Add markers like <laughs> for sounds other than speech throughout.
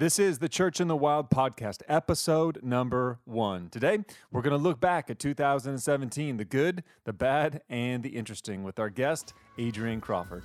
This is the Church in the Wild podcast, episode number one. Today, we're going to look back at 2017 the good, the bad, and the interesting with our guest, Adrian Crawford.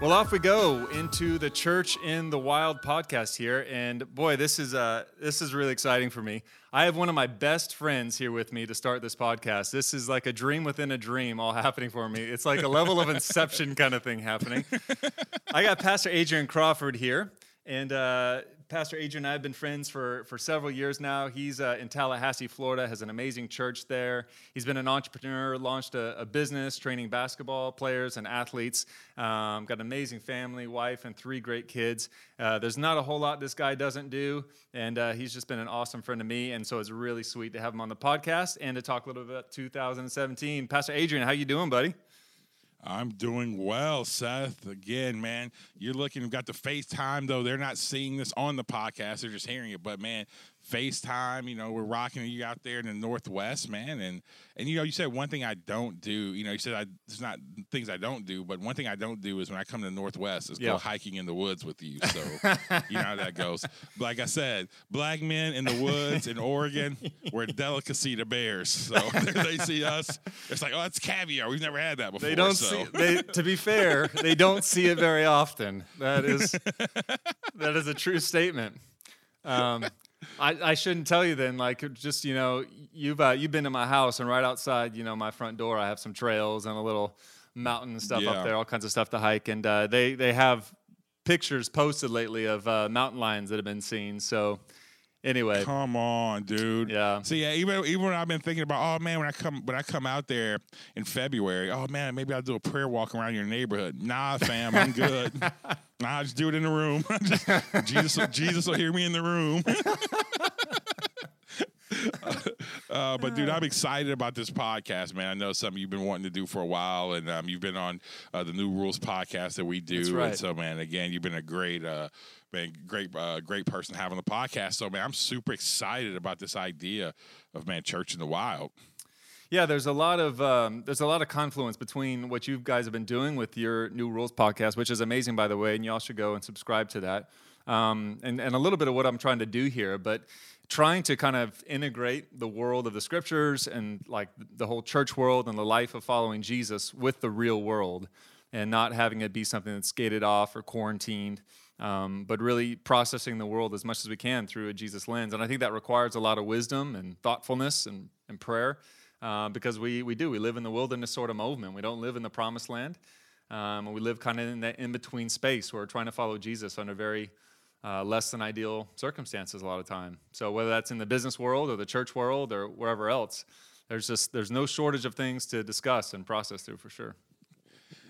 Well, off we go into the Church in the Wild podcast here, and boy, this is uh, this is really exciting for me. I have one of my best friends here with me to start this podcast. This is like a dream within a dream, all <laughs> happening for me. It's like a level of Inception kind of thing happening. <laughs> I got Pastor Adrian Crawford here, and uh, Pastor Adrian and I have been friends for, for several years now. He's uh, in Tallahassee, Florida, has an amazing church there. He's been an entrepreneur, launched a, a business training basketball players and athletes. Um, got an amazing family, wife, and three great kids. Uh, there's not a whole lot this guy doesn't do, and uh, he's just been an awesome friend to me. And so it's really sweet to have him on the podcast and to talk a little bit about 2017. Pastor Adrian, how you doing, buddy? I'm doing well, Seth. Again, man, you're looking, got the FaceTime, though. They're not seeing this on the podcast, they're just hearing it. But, man, FaceTime. You know, we're rocking you out there in the Northwest, man. And and you know, you said one thing I don't do. You know, you said I there's not things I don't do, but one thing I don't do is when I come to the Northwest is yeah. go hiking in the woods with you. So you know how that <laughs> goes. But like I said, black men in the woods in Oregon, we're a delicacy to bears. So <laughs> they see us, it's like, oh, it's caviar. We've never had that before. They don't so. see. They, to be fair, they don't see it very often. That is <laughs> that is a true statement. Um, I, I shouldn't tell you then. Like, just you know, you've uh, you've been to my house, and right outside, you know, my front door, I have some trails and a little mountain and stuff yeah. up there, all kinds of stuff to hike. And uh, they they have pictures posted lately of uh, mountain lions that have been seen. So Anyway, come on, dude. Yeah. So yeah, even even when I've been thinking about, oh man, when I come when I come out there in February, oh man, maybe I'll do a prayer walk around your neighborhood. Nah, fam, I'm good. <laughs> nah, just do it in the room. <laughs> just, Jesus, Jesus will hear me in the room. <laughs> uh, but dude, I'm excited about this podcast, man. I know something you've been wanting to do for a while, and um, you've been on uh, the New Rules podcast that we do. Right. And so, man, again, you've been a great, uh, man, great, uh, great person having the podcast. So, man, I'm super excited about this idea of man, church in the wild. Yeah, there's a lot of um, there's a lot of confluence between what you guys have been doing with your New Rules podcast, which is amazing, by the way, and you all should go and subscribe to that. Um, and, and a little bit of what I'm trying to do here, but trying to kind of integrate the world of the scriptures and like the whole church world and the life of following Jesus with the real world and not having it be something that's gated off or quarantined, um, but really processing the world as much as we can through a Jesus lens. And I think that requires a lot of wisdom and thoughtfulness and, and prayer uh, because we, we do. We live in the wilderness sort of movement. We don't live in the promised land. Um, we live kind of in that in between space where we're trying to follow Jesus under very uh, less than ideal circumstances a lot of time. So whether that's in the business world or the church world or wherever else, there's just there's no shortage of things to discuss and process through for sure.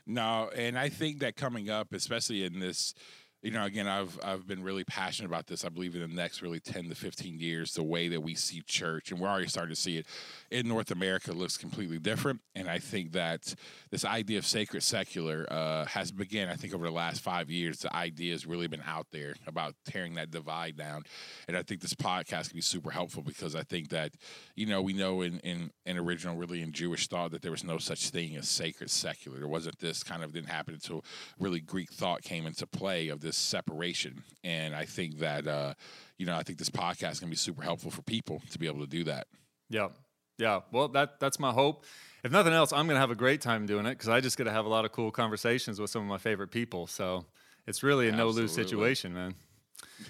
No, and I think that coming up, especially in this you know, again, I've I've been really passionate about this. I believe in the next really ten to fifteen years, the way that we see church, and we're already starting to see it in North America, looks completely different. And I think that this idea of sacred secular uh, has begun. I think over the last five years, the idea has really been out there about tearing that divide down. And I think this podcast can be super helpful because I think that, you know, we know in in, in original, really in Jewish thought that there was no such thing as sacred secular. There wasn't this kind of didn't happen until really Greek thought came into play of this this separation. And I think that, uh, you know, I think this podcast can be super helpful for people to be able to do that. Yeah. Yeah. Well, that that's my hope. If nothing else, I'm going to have a great time doing it because I just get to have a lot of cool conversations with some of my favorite people. So it's really a no lose situation, man.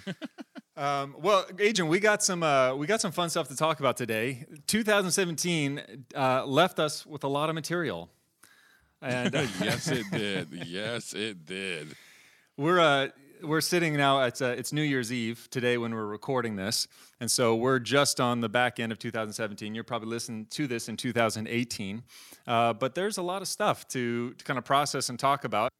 <laughs> um, well, Adrian, we got some uh, we got some fun stuff to talk about today. 2017 uh, left us with a lot of material. And <laughs> uh, yes, it did. Yes, it did. We're uh, we're sitting now at uh, it's New Year's Eve today when we're recording this, and so we're just on the back end of 2017. You're probably listening to this in 2018, uh, but there's a lot of stuff to to kind of process and talk about.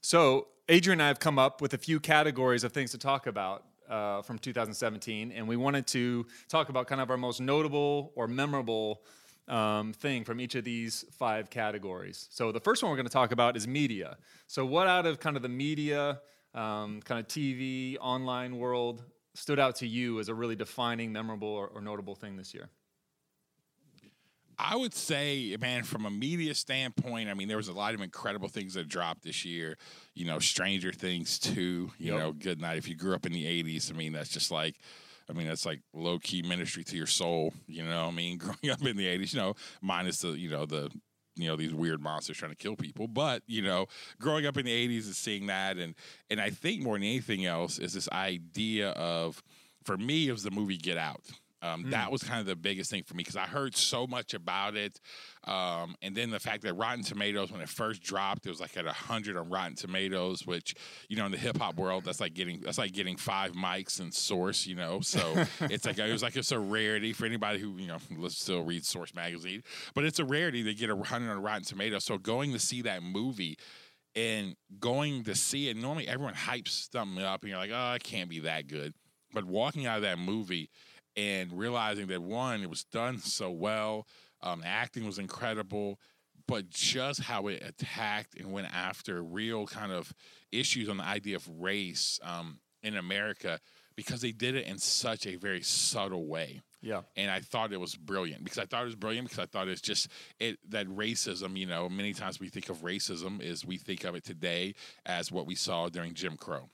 So Adrian and I have come up with a few categories of things to talk about uh, from 2017, and we wanted to talk about kind of our most notable or memorable um, thing from each of these five categories. So the first one we're going to talk about is media. So what out of kind of the media, um, kind of TV, online world stood out to you as a really defining, memorable, or, or notable thing this year? I would say, man, from a media standpoint, I mean, there was a lot of incredible things that dropped this year. You know, Stranger Things 2, you Yep. know, Good Night. If you grew up in the 80s, I mean, that's just like, I mean, that's like low key ministry to your soul. You know, I mean, <laughs> growing up in the 80s, you know, minus the, you know, the, you know, these weird monsters trying to kill people. But, you know, growing up in the 80s and seeing that. And, and I think more than anything else is this idea of, for me, it was the movie Get Out. Um, That was kind of the biggest thing for me because I heard so much about it, um, and then the fact that Rotten Tomatoes, when it first dropped, it was like at hundred on Rotten Tomatoes, which you know in the hip hop world, that's like getting that's like getting five mics and Source, you know. So <laughs> it's like it was like it's a rarity for anybody who you know still read Source magazine, but it's a rarity to get a hundred on Rotten Tomatoes. So going to see that movie and going to see it, normally everyone hypes something up, and you're like, oh, it can't be that good. But walking out of that movie and realizing that one, it was done <laughs> so well, um, acting was incredible, but just how it attacked and went after real kind of issues on the idea of race um, in America because they did it in such a very subtle way Yeah. and I thought it was brilliant because I thought it was brilliant because I thought it's just it that racism. You know, many times we think of racism is we think of it today as what we saw during Jim Crow.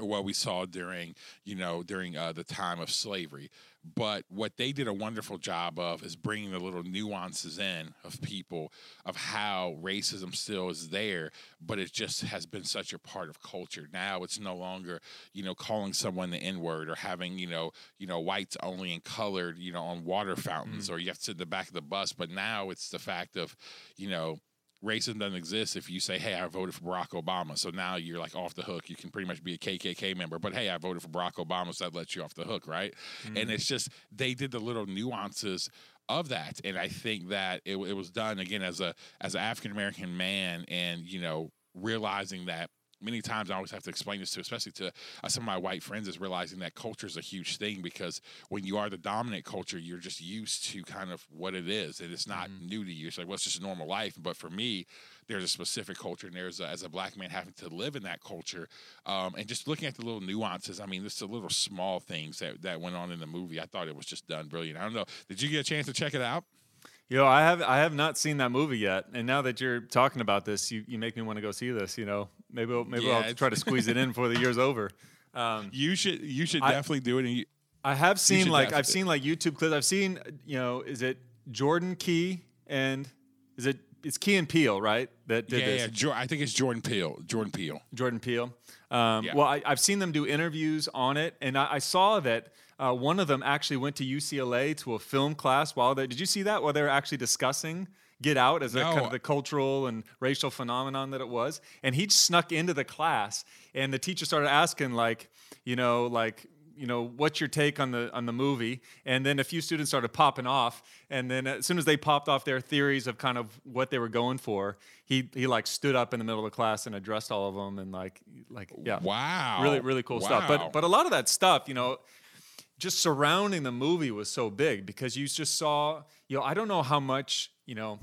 Or what we saw during, you know, during uh, the time of slavery, but what they did a wonderful job of is bringing the little nuances in of people of how racism still is there, but it just has been such a part of culture. Now it's no longer, you know, calling someone the N word or having, you know, you know, whites only and colored, you know, on water fountains, or you have to sit in the back of the bus. But now it's the fact of, you know, racism doesn't exist if you say, "Hey, I voted for Barack Obama." So now you're like off the hook. You can pretty much be a KKK member, but hey, I voted for Barack Obama, so that lets you off the hook, right? And mm-hmm. it's just they did the little nuances of that, and I think that it, it was done again as a as an African American man, and you know realizing that. Many times I always have to explain this to, especially to uh, some of my white friends, is realizing that culture is a huge thing because when you are the dominant culture, you're just used to kind of what it is, and it's not new to you. It's like, well, it's just normal life. But for me, there's a specific culture, and there's a, as a black man having to live in that culture, um, and just looking at the little nuances. I mean, just the little small things that that went on in the movie. I thought it was just done brilliant. I don't know. Did you get a chance to check it out? You know, I have I have not seen that movie yet, and now that you're talking about this, you, you make me want to go see this. You know, maybe I'll, maybe Yeah, I'll try to squeeze it in before the year's over. <laughs> Um, You should you should I- definitely do it. And you, I have seen like I've seen like YouTube clips. I've seen you know, is it Jordan Key and is it it's Key and Peele right that did yeah, this? yeah. Jor- I think it's Jordan Peele. Jordan Peele. Jordan Peele. Um, Yeah. Well, I, I've seen them do interviews on it, and I, I saw that uh, one of them actually went to UCLA to a film class while they. Did you see that while they were actually discussing Get Out as a kind of the cultural and racial phenomenon that it was? And he snuck into the class, and the teacher started asking like, you know, like. You know, what's your take on the on the movie? And then a few students started popping off, and then as soon as they popped off their theories of kind of what they were going for, he he like stood up in the middle of the class and addressed all of them, and like like yeah, Wow. really really cool stuff. But but a lot of that stuff, you know, just surrounding the movie was so big because you just saw, you know, I don't know how much, you know,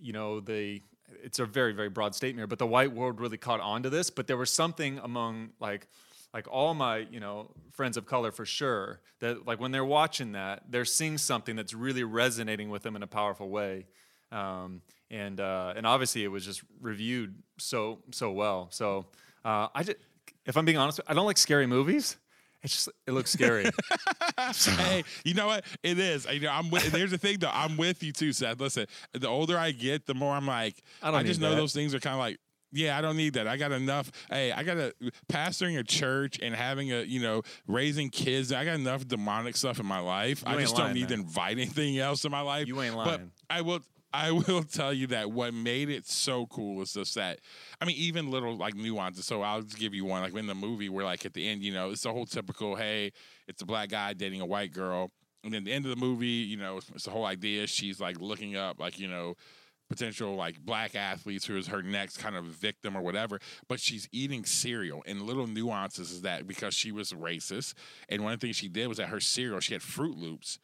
you know, the it's a very very broad statement here, but the white world really caught on to this, but there was something among like like all my, you know, friends of color for sure that like when they're watching that, they're seeing something that's really resonating with them in a powerful way. Um, and uh, and obviously it was just reviewed so so well. So uh, I just, if I'm being honest, I don't like scary movies. It's just it looks scary. <laughs> hey, you know what? It is. You know, I'm with. There's the thing, though. I'm with you too, Seth. Listen, the older I get, the more I'm like, I don't just know that. those things are kind of like. Yeah, I don't need that. I got enough. Hey, I got a pastoring a church and having a, you know, raising kids. I got enough demonic stuff in my life. You I just don't need to invite anything else in my life. You ain't lying. But. I will. I will tell you that what made it so cool is just that. I mean, even little like nuances. So I'll just give you one. Like in the movie, where like at the end, you know, it's the whole typical. Hey, it's a black guy dating a white girl, and then the end of the movie, you know, it's, it's the whole idea. She's like looking up, like you know, potential like black athletes who is her next kind of victim or whatever. But she's eating cereal, and little nuances is that because she was racist, and one of the things she did was that her cereal she had Froot Loops,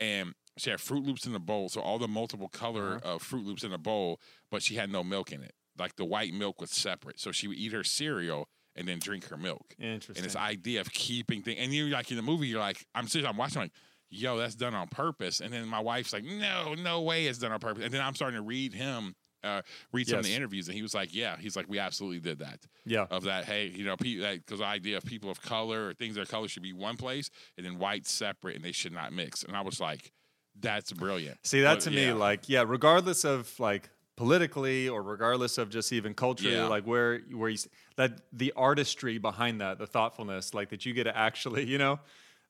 and she had Froot Loops in the bowl, so all the multiple color of Froot Loops in a bowl, but she had no milk in it. Like the white milk was separate, so she would eat her cereal and then drink her milk. Interesting. And this idea of keeping things, and you're like in the movie, you're like, I'm serious, I'm watching, like, yo, that's done on purpose. And then my wife's like, no, no way it's done on purpose. And then I'm starting to read him, uh, read some of the interviews, and he was like, yeah, he's like, we absolutely did that. Yeah. Of that, hey, you know, because the idea of people of color or things that are color should be one place, and then white separate, and they should not mix. And I was like, that's brilliant. See, that But, to me, yeah. like, yeah, regardless of like politically or regardless of just even culturally, Yeah. like where where you that the artistry behind that, the thoughtfulness, like that you get to actually, <laughs> you know,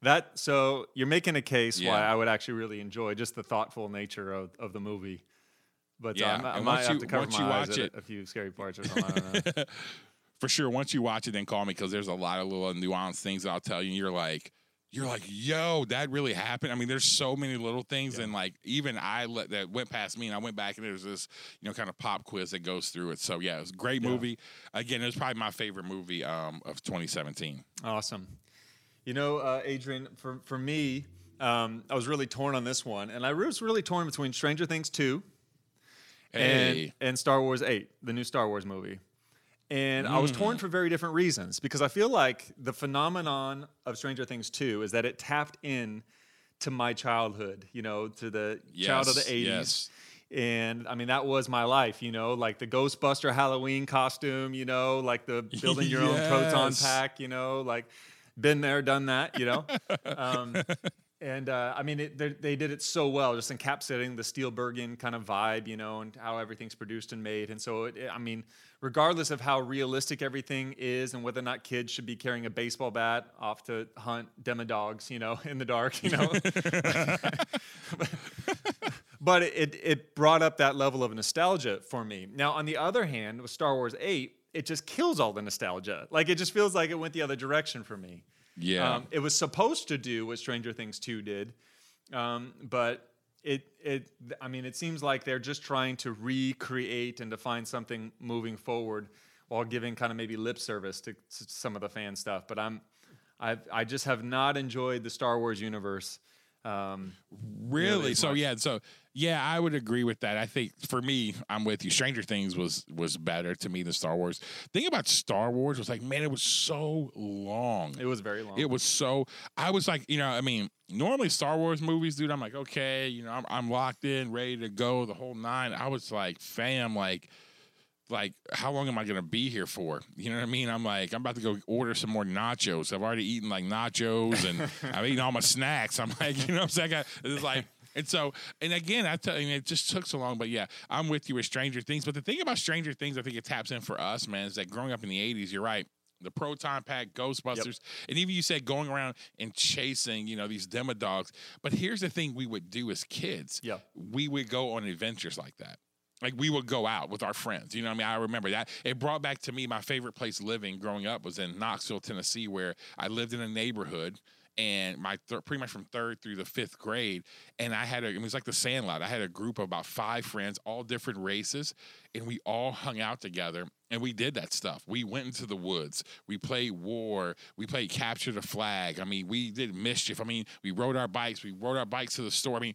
that. So you're making a case why I would actually really enjoy just the thoughtful nature of, of the movie. But Yeah, um, I and might once have you- to cover my you eyes watch at it- a, few scary parts or something. I don't know. <laughs> for sure. Once you watch it, then call me because there's a lot of little nuanced things I'll tell you. And you're like, you're like, yo, that really happened. I mean, there's so many little things, and like even I let that went past me, and I went back and there's this, you know, kind of pop quiz that goes through it. So yeah, it was a great Yeah. movie. Again, it was probably my favorite movie um, of 2017. Awesome. You know, uh, Adrian, for, for me, um, I was really torn on this one. And I was really torn between Stranger Things 2 Hey, and, and Star Wars 8, the new Star Wars movie. And I was torn for very different reasons because I feel like the phenomenon of Stranger Things 2 is that it tapped in to my childhood, you know, to the child of the 80s. yes. And I mean, that was my life, you know, like the Ghostbuster Halloween costume, you know, like the building your own <laughs> proton pack, you know, like been there, done that, you know. <laughs> um, and uh, I mean, it, they, did it so well, just encapsulating the Spielbergian kind of vibe, you know, and how everything's produced and made. And so, it, it- I mean, regardless of how realistic everything is and whether or not kids should be carrying a baseball bat off to hunt demodogs, you know, <laughs> in the dark, you know. <laughs> but it, it brought up that level of nostalgia for me. Now, on the other hand, with Star Wars 8, it just kills all the nostalgia. Like, it just feels like it went the other direction for me. Yeah. Um, it was supposed to do what Stranger Things 2 did, um, but it it I mean it seems like they're just trying to recreate and to find something moving forward while giving kind of maybe lip service to s- some of the fan stuff. But I'm I I just have not enjoyed the Star Wars universe. Um, Really? as So much. yeah, so yeah, I would agree with that. I think for me, I'm with you. Stranger Things was was better to me than Star Wars. Thing about Star Wars was like, man, it was so long. it was very long. It was so. I was like, you know, I mean, normally Star Wars movies, dude. I'm like, okay, you know, I'm I'm locked in, ready to go, the whole nine. I was like, fam, like. Like, how long am I gonna be here for? You know what I mean? I'm like, I'm about to go order some more nachos. I've already eaten like nachos and <laughs> I've eaten all my snacks. I'm like, you know what I'm saying? I got, it's like, and so, and again, I tell you, it just took so long. But yeah, I'm with you with Stranger Things. But the thing about Stranger Things, I think it taps in for us, man, is that growing up in the 80s, you're right. The proton pack, Ghostbusters, and even you said going around and chasing, you know, these demo dogs. But here's the thing we would do as kids. Yeah. We would go on adventures like that. Like we would go out with our friends. You know what I mean? I remember that. It brought back to me my favorite place living growing up was in Knoxville, Tennessee, where I lived in a neighborhood and my th- pretty much from third through the fifth grade. And I had a, it was like the Sandlot. I had a group of about five friends, all different races, and we all hung out together and we did that stuff. We went into the woods. We played war. We played capture the flag. I mean, we did mischief. I mean, we rode our bikes. We rode our bikes to the store. I mean,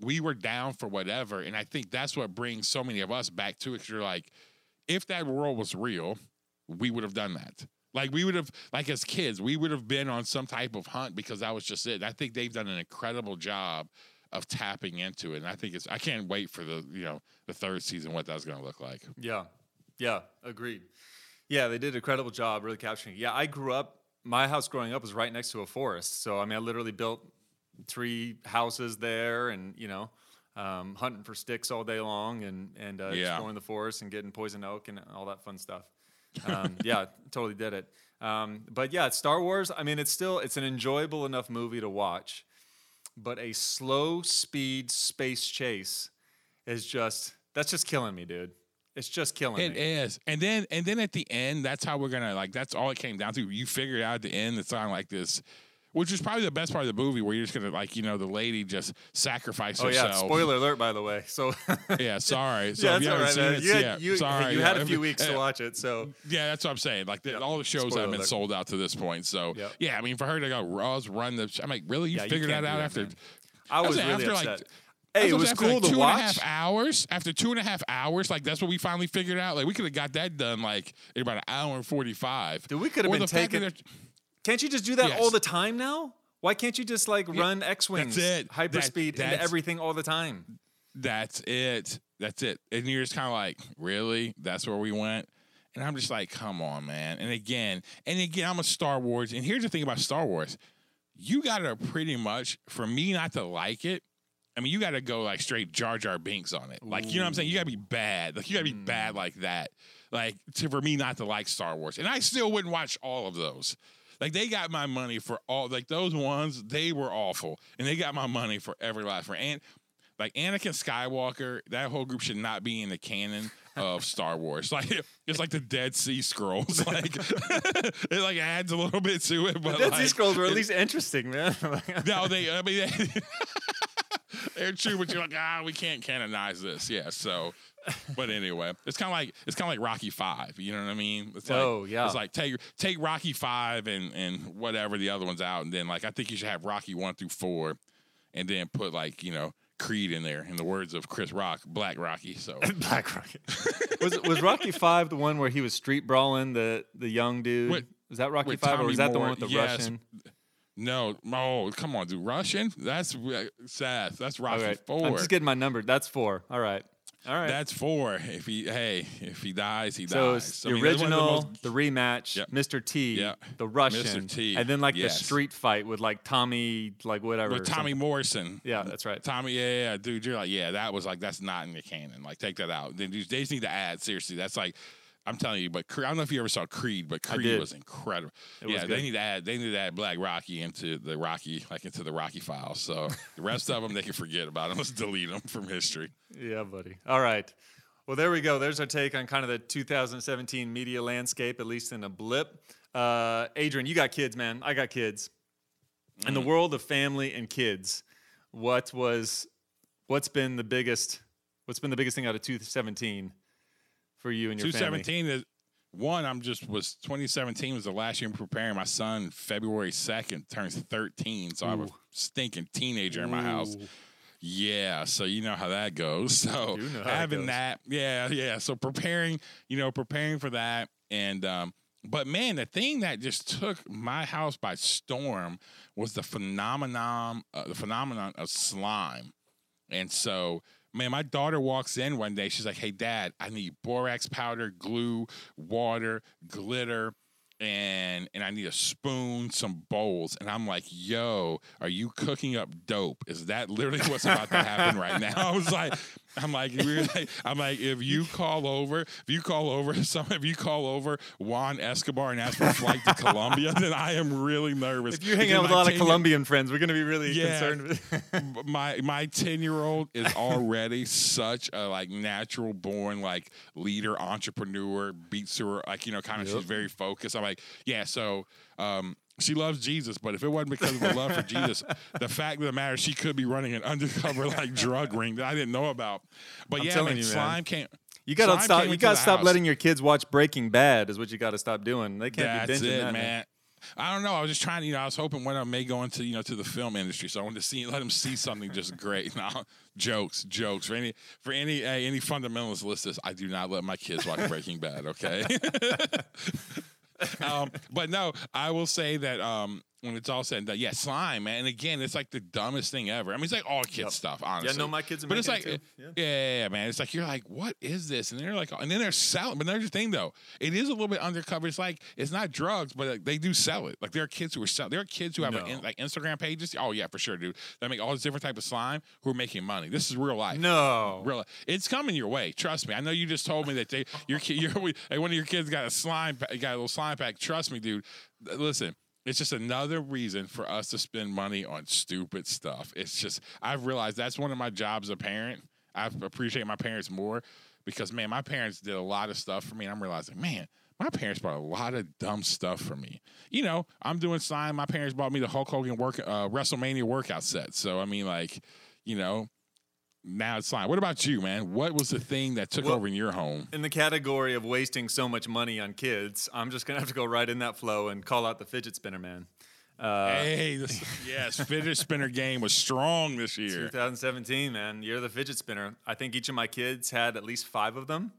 we were down for whatever. And I think that's what brings so many of us back to it. Cause you're like, if that world was real, we would have done that. Like we would have, like as kids, we would have been on some type of hunt because that was just it. I think they've done an incredible job of tapping into it. And I think it's, I can't wait for the, you know, the third season, what that's going to look like. Yeah, yeah, agreed. Yeah, they did a credible job really capturing. Yeah, I grew up. My house growing up was right next to a forest, so I mean, I literally built three houses there, and you know, um, hunting for sticks all day long, and and uh, Yeah. exploring the forest and getting poison oak and all that fun stuff. Um, <laughs> yeah, totally did it. Um, but yeah, Star Wars. I mean, it's still it's an enjoyable enough movie to watch, but a slow speed space chase is just that's just killing me, dude. It's just killing It me. is, and then and then at the end, that's how we're gonna like. That's all it came down to. You figured out at the end. It's on like this, which is probably the best part of the movie, where you're just gonna like you know the lady just sacrifice Oh herself. yeah, spoiler alert by the way. So Yeah, <laughs> sorry. So yeah, if you haven't right. seen it, You had, yeah, you, sorry. you yeah. had a few <laughs> weeks Yeah. to watch it, so Yeah, that's what I'm saying. Like the, Yep. all the shows Spoiler have been alert. sold out to this point. So Yep. yeah, I mean, for her to go Ross run the, I'm like, really? You Yeah, figured can't that out that, after? man. I was really after, upset. like, hey, it was after, cool like, to watch. and a half hours. After two and a half hours, like that's what we finally figured out. Like we could have got that done like in about an hour and forty five. Dude, we could have been taking- Can't you just do that Yes. all the time now? Why can't you just like run X wings, it. That- hyperspeed into everything all the time? That's it. That's it. And you're just kind of like, really? That's where we went? And I'm just like, come on, man. And again, and again, I'm a Star Wars. And here's the thing about Star Wars. You gotta pretty much, for me not to like it, I mean, you gotta go like straight Jar Jar Binks on it. Like, you know what I'm saying? You gotta be bad. Like you gotta be bad mm. like that. Like to, for me not to like Star Wars. And I still wouldn't watch all of those. Like they got my money for all like those ones, they were awful. And they got my money for every last for and like Anakin Skywalker, that whole group should not be in the canon of <laughs> Star Wars. Like it's like the Dead Sea Scrolls. <laughs> Like it like adds a little bit to it, but Dead like, Sea Scrolls were at least interesting, man. <laughs> no, they. I mean, they, they're true, but you're like, ah, we can't canonize this. Yeah. So, but anyway, it's kind of like it's kind of like Rocky Five. You know what I mean? It's like, Oh, yeah. It's like take take Rocky Five and and whatever the other ones out, and then like I think you should have Rocky one through four, and then put like you know Creed in there. In the words of Chris Rock, Black Rocky. So <laughs> Black Rocket. was was Rocky Five the one where he was street brawling the the young dude? With- was that Rocky Five, or was that the one with the yes. Russian? No, oh come on, dude, Russian. That's Seth. That's Rocky right, four. I'm just getting my number. That's four. All right, all right. That's four. If he hey, if he dies, he so dies. I the mean, that's the original, most- the rematch, Yep. Mr. T, Yep. the Russian, T, and then like yes. the street fight with like Tommy, like whatever. with Tommy. Morrison. Yeah, that's right. Tommy, yeah, yeah, dude, you're like, yeah, that was like, that's not in the canon. Like, take that out. Then they just need to add. Seriously, that's like, I'm telling you. But Cre- I don't know if you ever saw Creed, but Creed was incredible. It yeah, good. they need to add. They need to add Black Rocky into the Rocky, like into the Rocky files. So the rest of them, they can forget about them. <laughs> Let's delete them from history. Yeah, buddy. All right. Well, there we go. There's our take on kind of the 2017 media landscape, at least in a blip. Uh, Adrian, you got kids, man. I got kids. In the Mm. world of family and kids, what was, what's been the biggest, what's been the biggest thing out of 2017 for you and your family? 2017 is one. I'm just was 2017 was the last year i'm preparing my son. February 2nd turns 13, so I have a stinking teenager in my house. Ooh. Yeah, so you know how that goes. <laughs> So do know having goes. that, yeah, yeah. So preparing, you know, preparing for that, and um, but man, the thing that just took my house by storm was the phenomenon, uh, the phenomenon of slime, and so. Man, my daughter walks in one day. She's like, "Hey, Dad, I need borax powder, glue, water, glitter, and and I need a spoon, some bowls. And I'm like, yo, are you cooking up dope? Is that literally what's about to happen right now? <laughs> I was like, I'm like, we're <laughs> like, I'm like, if you call over, if you call over <laughs> some, if you call over Juan Escobar and ask for a flight to Colombia, <laughs> then I am really nervous. If you're hanging out with a lot of Colombian friends, we're going to be really Yeah. concerned my my 10 year old is already such a like natural born like leader entrepreneur beats her like you know kind of Yep. she's very focused i'm like yeah so um she loves Jesus, but if it wasn't because of her love for Jesus, <laughs> the fact of the matter, she could be running an undercover like drug ring that I didn't know about. But I'm yeah, man, you, man. slime came. You got to slime stop. You got to stop house. letting your kids watch Breaking Bad. Is what you got to stop doing. They can't That's be binging it, that, man. I don't know. I was just trying to, you know, I was hoping one of them may go into, you know, to the film industry. So I wanted to see, let them see something just great. <laughs> Now, jokes, jokes for any, for any, uh, any fundamentalist listeners. I do not let my kids watch Breaking Bad. Okay. <laughs> um, but no, I will say that um, when it's all said and done, yeah, slime, man. And again, it's like the dumbest thing ever. I mean, it's like all kids Yep. stuff, honestly. Yeah, no, my kids are But it's like, it yeah. Yeah, yeah, man. It's like you're like, what is this? And they're like, and then they're selling. But there's the thing, though, it is a little bit undercover. It's like it's not drugs, but like, they do sell it. Like there are kids who are selling. There are kids who have like, No. in- like Instagram pages. Oh yeah, for sure, dude. That make all this different type of slime who are making money. This is real life. No. Real, it's coming your way. Trust me. I know you just told me that they, your kid, <laughs> your, one of your kids got a slime, got a little slime pack. Trust me, dude. Listen, it's just another reason for us to spend money on stupid stuff. It's just I've realized that's one of my jobs as a parent. I appreciate my parents more because man, my parents did a lot of stuff for me, and I'm realizing, man. My parents bought a lot of dumb stuff for me. You know, I'm doing sign. My parents bought me the Hulk Hogan work, uh, WrestleMania workout set. So I mean, like, you know, now it's slime. What about you, man? What was the thing that took Well- over in your home? In the category of wasting so much money on kids, I'm just gonna have to go right in that flow and call out the fidget spinner man. Uh, hey, <laughs> this, yes, fidget spinner game was strong this year. 2017, man, you're the fidget spinner. I think each of my kids had at least five of them,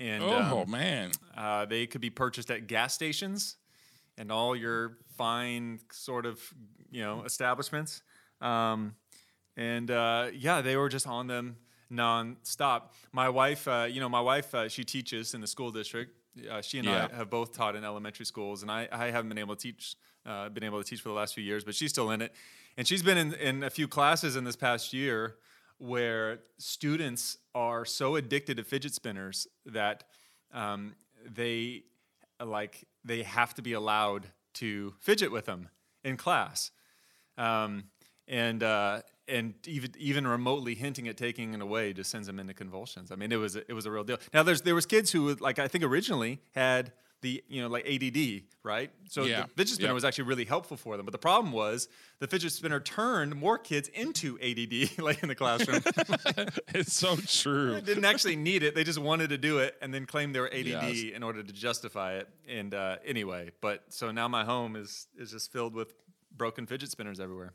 and Oh um, man, uh, they could be purchased at gas stations. and all your fine sort of you know establishments. Um, and uh, yeah, they were just on them non-stop. My wife, uh, you know, my wife, uh, she teaches in the school district. Uh, she and Yeah. I have both taught in elementary schools, and I, I haven't been able to teach, uh, been able to teach for the last few years, but she's still in it. And she's been in, in a few classes in this past year where students are so addicted to fidget spinners that um, they like they have to be allowed to fidget with them in class um, and uh, and even even remotely hinting at taking it away just sends them into convulsions. I mean, it was a- it was a real deal. Now, there's there was kids who would, like I think originally had the you know like ADD, right? So Yeah. the fidget spinner Yep. was actually really helpful for them. But the problem was the fidget spinner turned more kids into ADD, <laughs> like in the classroom. <laughs> it's so true. they didn't actually need it; they just wanted to do it, and then claimed they were ADD Yes. in order to justify it. And uh, anyway, but so now my home is is just filled with broken fidget spinners everywhere.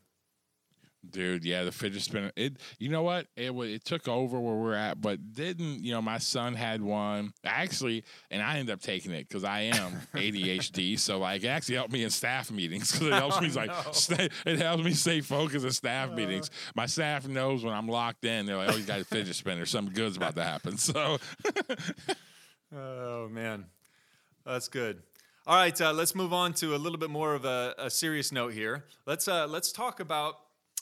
Dude, yeah, the fidget spinner. It, you know what? It it took over where we're at, but didn't you know? My son had one actually, and I ended up taking it because I am <laughs> ADHD. so like, it actually helped me in staff meetings because <laughs> it helps me like, no. stay, it helps me stay focused in staff meetings. My staff knows when I'm locked in. They're like, oh, he's got a fidget spinner. Something good's about to happen. So <laughs> Oh man, that's good. All right, uh, let's move on to a little bit more of a, a serious note here. Let's uh, let's talk about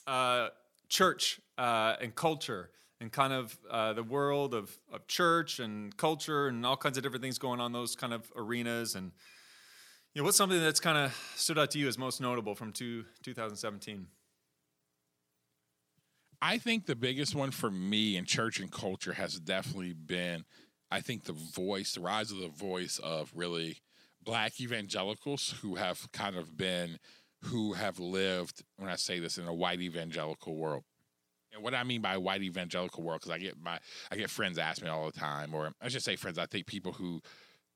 uh, church uh, and culture and kind of uh, the world of, of church and culture and all kinds of different things going on those kind of arenas and you know what's something that's kind of stood out to you as most notable from two, 2017. I think the biggest one for me in church and culture has definitely been, I think the voice, the rise of the voice of really black evangelicals who have kind of been, who have lived, when I say this, in a white evangelical world. And what I mean by white evangelical world, because I get my, I get friends ask me all the time, or I should say friends, I think people who,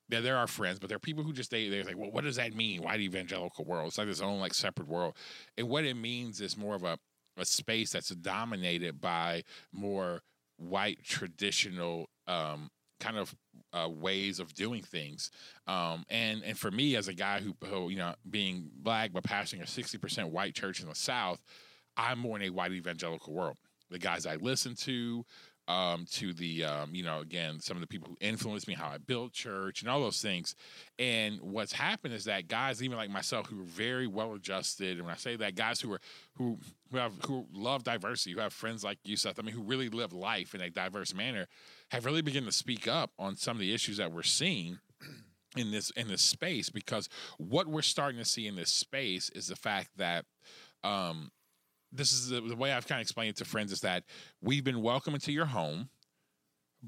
yeah, there are friends, but there are people who just they they're like, well, what does that mean? White evangelical world? It's like its own like separate world, and what it means is more of a a space that's dominated by more white traditional um, kind of uh, ways of doing things. Um, and and for me, as a guy who, who you know, being black but pastoring a sixty percent white church in the South, I'm more in a white evangelical world. The guys I listen to, um, to the um, you know again some of the people who influenced me, how I built church, and all those things. And what's happened is that guys, even like myself, who are very well adjusted, and when I say that, guys who are who who have who love diversity, who have friends like you, Seth, I mean, who really live life in a diverse manner, have really begun to speak up on some of the issues that we're seeing in this in this space because what we're starting to see in this space is the fact that um, this is the, the way I've kind of explained it to friends is that we've been welcome into your home,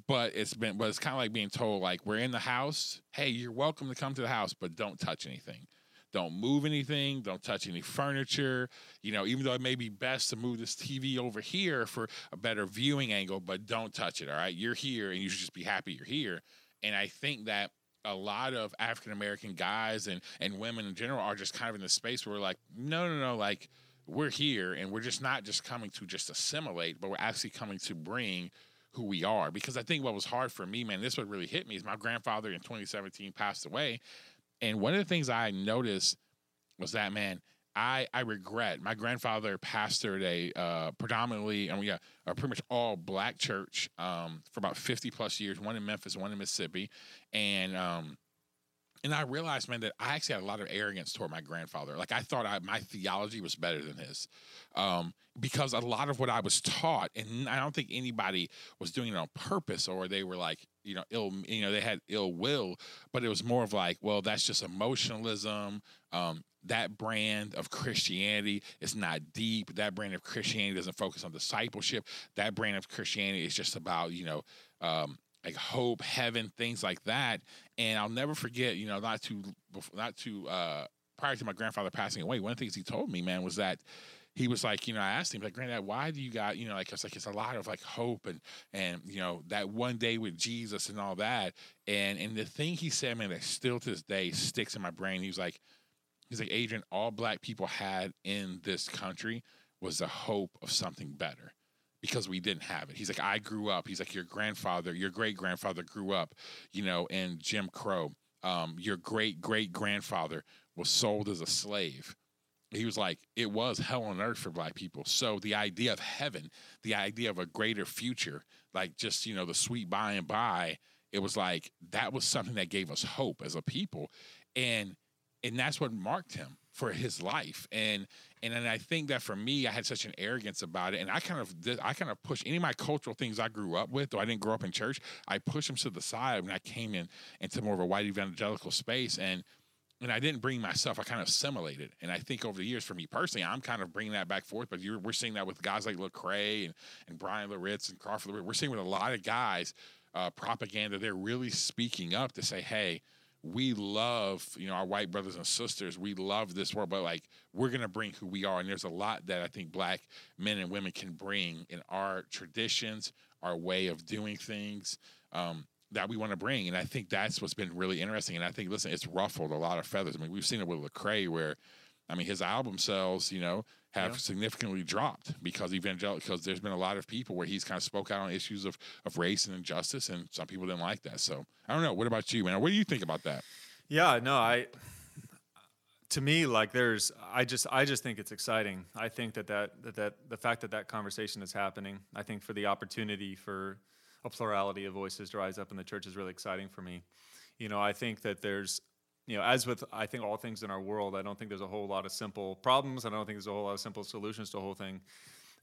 but it's been but it's kind of like being told like we're in the house, hey, you're welcome to come to the house, but don't touch anything. Don't move anything. Don't touch any furniture. You know, even though it may be best to move this TV over here for a better viewing angle, but don't touch it. All right. You're here and you should just be happy you're here. And I think that a lot of African American guys and, and women in general are just kind of in the space where we're like, no, no, no, like we're here and we're just not just coming to just assimilate, but we're actually coming to bring who we are. Because I think what was hard for me, man, this what really hit me is my grandfather in 2017 passed away. And one of the things I noticed was that, man, I, I regret my grandfather pastored a uh, predominantly, I mean, yeah, a pretty much all black church um, for about 50 plus years, one in Memphis, one in Mississippi. And, um, and I realized, man, that I actually had a lot of arrogance toward my grandfather. Like I thought I, my theology was better than his, um, because a lot of what I was taught, and I don't think anybody was doing it on purpose, or they were like, you know, ill, you know, they had ill will, but it was more of like, well, that's just emotionalism. Um, that brand of Christianity is not deep. That brand of Christianity doesn't focus on discipleship. That brand of Christianity is just about, you know, um, like hope, heaven, things like that. And I'll never forget, you know, not too, not too, uh, prior to my grandfather passing away, one of the things he told me, man, was that he was like, you know, I asked him, like, Granddad, why do you got, you know, like, it's like, it's a lot of like hope and, and, you know, that one day with Jesus and all that. And, and the thing he said, man, that still to this day sticks in my brain, he was like, he's like, Adrian, all black people had in this country was the hope of something better because we didn't have it. He's like, I grew up. He's like, your grandfather, your great grandfather grew up, you know, in Jim Crow. um, your great great grandfather was sold as a slave. He was like, it was hell on earth for black people. So the idea of heaven, the idea of a greater future, like just, you know, the sweet by and by, it was like that was something that gave us hope as a people. And and that's what marked him for his life. And and then I think that for me, I had such an arrogance about it, and I kind of I kind of push any of my cultural things I grew up with, though I didn't grow up in church. I pushed them to the side when I came in into more of a white evangelical space, and and I didn't bring myself. I kind of assimilated, and I think over the years, for me personally, I'm kind of bringing that back forth. But we're seeing that with guys like Lecrae and and Bryan Loritts and Crawford. We're seeing with a lot of guys uh, propaganda. They're really speaking up to say, hey we love, you know, our white brothers and sisters. We love this world, but like we're gonna bring who we are, and there's a lot that I think black men and women can bring in our traditions, our way of doing things. Um, that we want to bring, and I think that's what's been really interesting. And I think, listen, it's ruffled a lot of feathers. I mean, we've seen it with Lecrae, where, I mean, his album sells, you know, have yeah. significantly dropped because evangelical because there's been a lot of people where he's kind of spoke out on issues of of race and injustice and some people didn't like that. So i don't know. What about you man? What do you think about that? Yeah no i to me like there's i just i just think it's exciting. I think that that that, that the fact that that conversation is happening i think for the opportunity for a plurality of voices to rise up in the church is really exciting for me. You know i think that there's you know, as with I think all things in our world, I don't think there's a whole lot of simple problems. and I don't think there's a whole lot of simple solutions to the whole thing.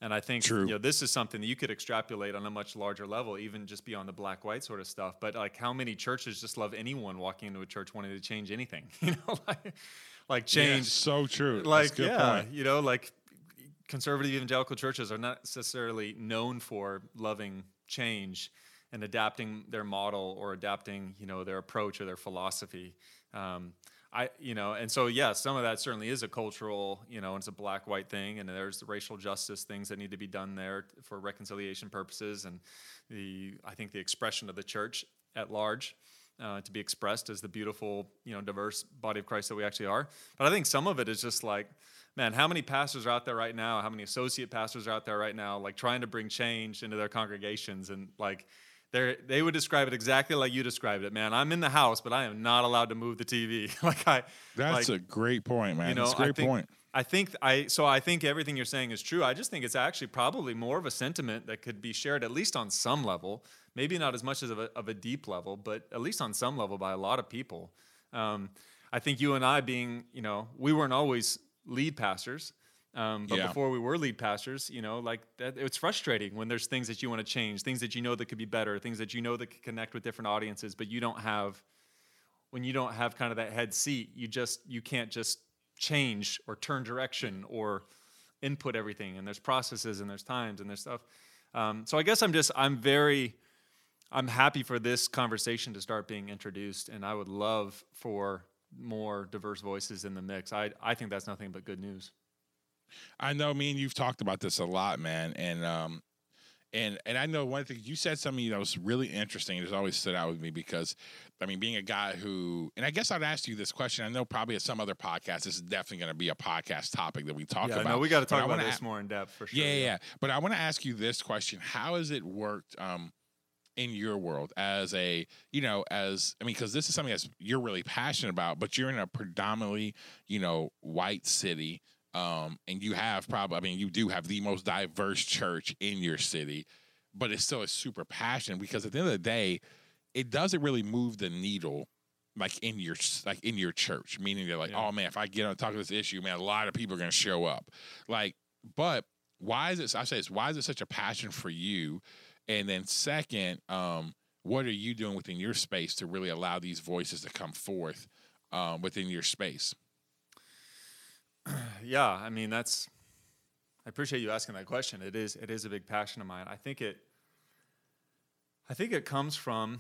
And I think True. you know this is something that you could extrapolate on a much larger level, even just beyond the black white sort of stuff. But like, how many churches just love anyone walking into a church wanting to change anything? <laughs> You know, like, like change. Yeah, so true. Like yeah, point. you know, like conservative evangelical churches are not necessarily known for loving change and adapting their model or adapting you know their approach or their philosophy. Um, I, you know, and so yeah, some of that certainly is a cultural, you know, it's a black white thing, and there's the racial justice things that need to be done there for reconciliation purposes, and the I think the expression of the church at large. Uh, to be expressed as the beautiful, you know, diverse body of Christ that we actually are. But I think some of it is just like, man, how many pastors are out there right now? How many associate pastors are out there right now, like trying to bring change into their congregations and like they they would describe it exactly like you described it, man. I'm in the house, but I am not allowed to move the TV. <laughs> like I. That's like, a great point, man. You know, That's a great I think, point. I think I so I think everything you're saying is true. I just think it's actually probably more of a sentiment that could be shared at least on some level, maybe not as much as of a, of a deep level, but at least on some level by a lot of people. Um, I think you and I, being you know, we weren't always lead pastors. Um, but yeah. before we were lead pastors, you know, like that, it's frustrating when there's things that you want to change, things that you know that could be better, things that you know that could connect with different audiences, but you don't have, when you don't have kind of that head seat, you just, you can't just change or turn direction or input everything. And there's processes and there's times and there's stuff. Um, so I guess I'm just, I'm very, I'm happy for this conversation to start being introduced. And I would love for more diverse voices in the mix. I, I think that's nothing but good news. I know me and you've talked about this a lot, man. And um and and I know one thing you said something that was really interesting. It has always stood out with me because I mean, being a guy who and I guess I'd ask you this question. I know probably at some other podcast, this is definitely going to be a podcast topic that we talk yeah, about. No, we got to talk about this a- more in depth for sure. Yeah, yeah, yeah. But I want to ask you this question: How has it worked? Um, in your world as a you know as i mean because this is something that you're really passionate about but you're in a predominantly you know white city um, and you have probably, I mean, you do have the most diverse church in your city, but it's still a super passion because at the end of the day, it doesn't really move the needle like in your like in your church. Meaning they're like, yeah. oh man, if I get on talk this issue, man, a lot of people are gonna show up. Like, but why is it? I say this. Why is it such a passion for you? And then second, um, what are you doing within your space to really allow these voices to come forth um, within your space? <clears throat> yeah, I mean that's. I appreciate you asking that question. It is it is a big passion of mine. I think it. I think it comes from,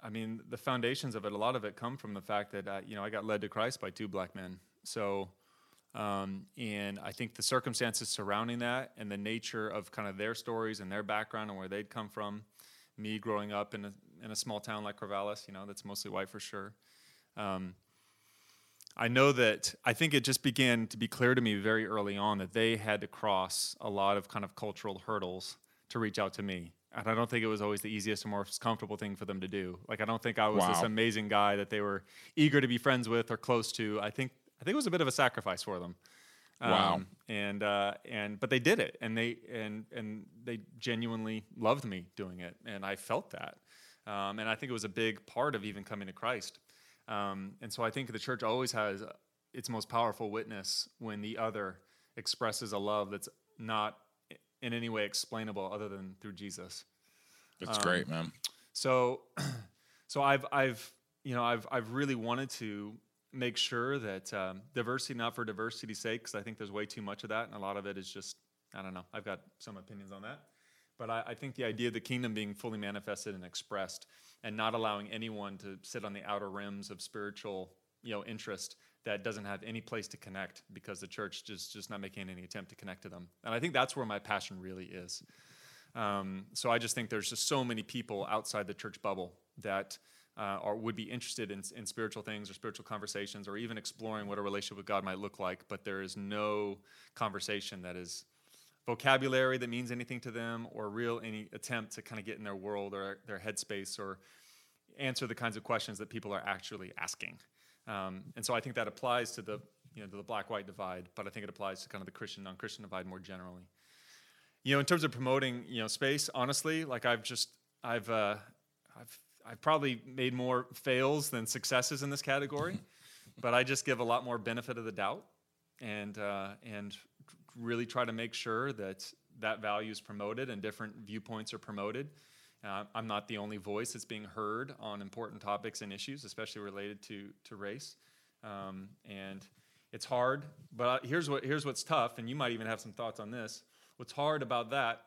I mean, the foundations of it. A lot of it come from the fact that uh, you know I got led to Christ by two black men. So, um, and I think the circumstances surrounding that and the nature of kind of their stories and their background and where they'd come from. Me growing up in a in a small town like Corvallis, you know, that's mostly white for sure. Um, I know that I think it just began to be clear to me very early on that they had to cross a lot of kind of cultural hurdles to reach out to me. and I don't think it was always the easiest or most comfortable thing for them to do. Like I don't think I was this amazing guy that they were eager to be friends with or close to. I think I think it was a bit of a sacrifice for them. Wow. And uh, and but they did it, and they and and they genuinely loved me doing it, and I felt that. Um, and I think it was a big part of even coming to Christ. Um, and so I think the church always has its most powerful witness when the other expresses a love that's not in any way explainable other than through Jesus. That's great, man. So, <clears throat> so I've I've you know I've I've really wanted to make sure that um, diversity not for diversity's sake because I think there's way too much of that and a lot of it is just I don't know I've got some opinions on that, but I, I think the idea of the kingdom being fully manifested and expressed and not allowing anyone to sit on the outer rims of spiritual you know interest that doesn't have any place to connect because the church just just not making any attempt to connect to them and I think that's where my passion really is. Um, so I just think there's just so many people outside the church bubble that uh, are would be interested in, in spiritual things or spiritual conversations or even exploring what a relationship with God might look like, but there is no conversation that is vocabulary that means anything to them or real any attempt to kind of get in their world or their headspace or answer the kinds of questions that people are actually asking. Um, and so I think that applies to the you know to the black white divide, but I think it applies to kind of the Christian non Christian divide more generally you know in terms of promoting you know space honestly like i've just i've uh i've i've probably made more fails than successes in this category <laughs> but i just give a lot more benefit of the doubt and uh and really try to make sure that that value is promoted and different viewpoints are promoted uh, i'm not the only voice that's being heard on important topics and issues especially related to to race um, and it's hard but here's what here's what's tough and you might even have some thoughts on this What's hard about that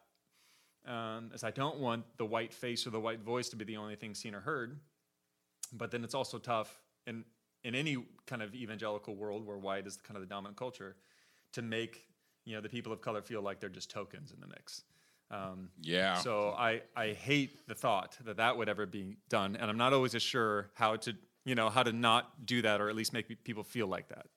um, is I don't want the white face or the white voice to be the only thing seen or heard. But then it's also tough in in any kind of evangelical world where white is kind of the dominant culture to make you know the people of color feel like they're just tokens in the mix. Um, Yeah. so I, I hate the thought that that would ever be done, and I'm not always as sure how to you know how to not do that or at least make people feel like that.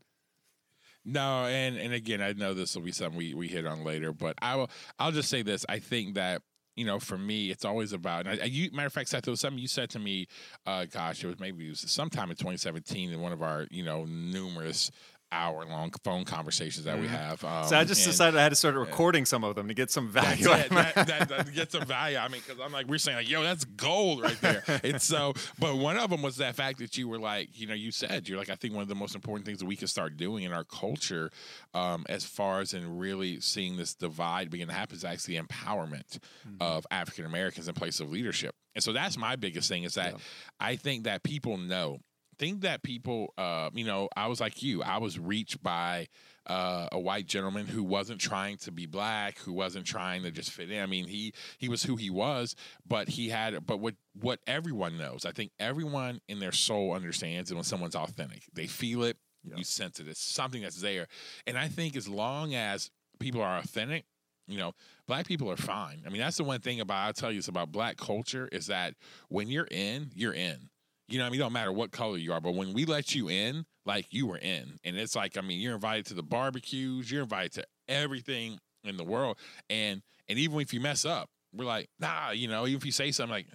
No, and and again, I know this will be something we, we hit on later, but I will. I'll just say this: I think that you know, for me, it's always about. And I, you, matter of fact, Seth, there was something you said to me. Uh, gosh, it was maybe it was sometime in 2017 in one of our you know numerous hour long phone conversations that we have. Um, Mm-hmm. So I just and- decided I had to start recording some of them to get some value. out it. of my- That, that, that gets some value. I mean, because I'm like, we're saying like, yo, that's gold right there. and so, but one of them was that fact that you were like, you know, you said you're like, I think one of the most important things that we can start doing in our culture, um, as far as in really seeing this divide begin to happen, is actually empowerment of African Americans in place of leadership. And so that's my biggest thing is that I think that people know. Think that people, uh, you know, I was like you. I was reached by uh, a white gentleman who wasn't trying to be black, who wasn't trying to just fit in. I mean, he he was who he was, but he had. But what what everyone knows, I think everyone in their soul understands it when someone's authentic. They feel it, you sense it. It's something that's there, and I think as long as people are authentic. You know, black people are fine. I mean, that's the one thing about I'll tell you it's about black culture is that when you're in, you're in. You know, I mean, it don't matter what color you are, but when we let you in, like you were in, and it's like, I mean, you're invited to the barbecues, you're invited to everything in the world, and and even if you mess up, we're like, nah, you know, even if you say something like,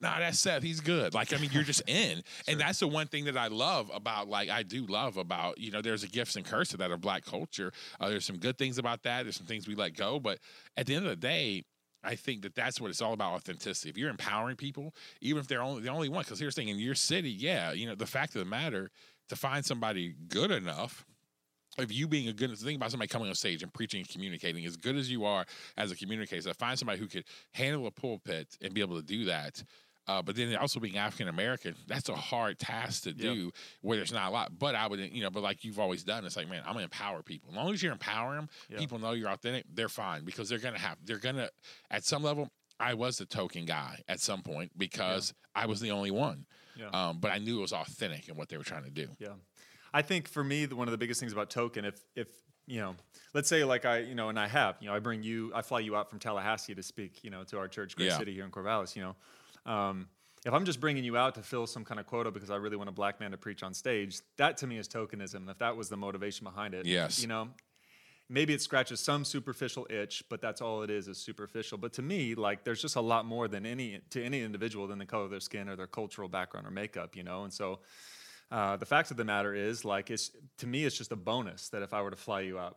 nah, that's Seth, he's good. Like, I mean, you're just in, <laughs> and that's the one thing that I love about, like, I do love about, you know, there's a gifts and curse to that of black culture. Uh, there's some good things about that. There's some things we let go, but at the end of the day, I think that that's what it's all about authenticity. If you're empowering people, even if they're only the only one, because here's the thing: in your city, yeah, you know, the fact of the matter, to find somebody good enough, of you being a good think about somebody coming on stage and preaching and communicating as good as you are as a communicator. So find somebody who could handle a pulpit and be able to do that. Uh, but then also being African American, that's a hard task to do where there's not a lot. But I would, you know, but like you've always done, it's like, man, I'm gonna empower people. As long as you're empowering them, Yeah. people know you're authentic. They're fine because they're gonna have, they're gonna, at some level, I was the token guy at some point because I was the only one. Yeah. Um, but I knew it was authentic in what they were trying to do. Yeah, I think for me, the, one of the biggest things about token, if if you know, let's say like I, you know, and I have, you know, I bring you, I fly you out from Tallahassee to speak, you know, to our church, Great Yeah. City here in Corvallis, you know. Um, if I'm just bringing you out to fill some kind of quota because I really want a black man to preach on stage, that to me is tokenism. If that was the motivation behind it, Yes. you know, maybe it scratches some superficial itch, but that's all it is is superficial. But to me, like there's just a lot more than any to any individual than the color of their skin or their cultural background or makeup, you know. And so uh, the fact of the matter is, like, it's to me, it's just a bonus that if I were to fly you out,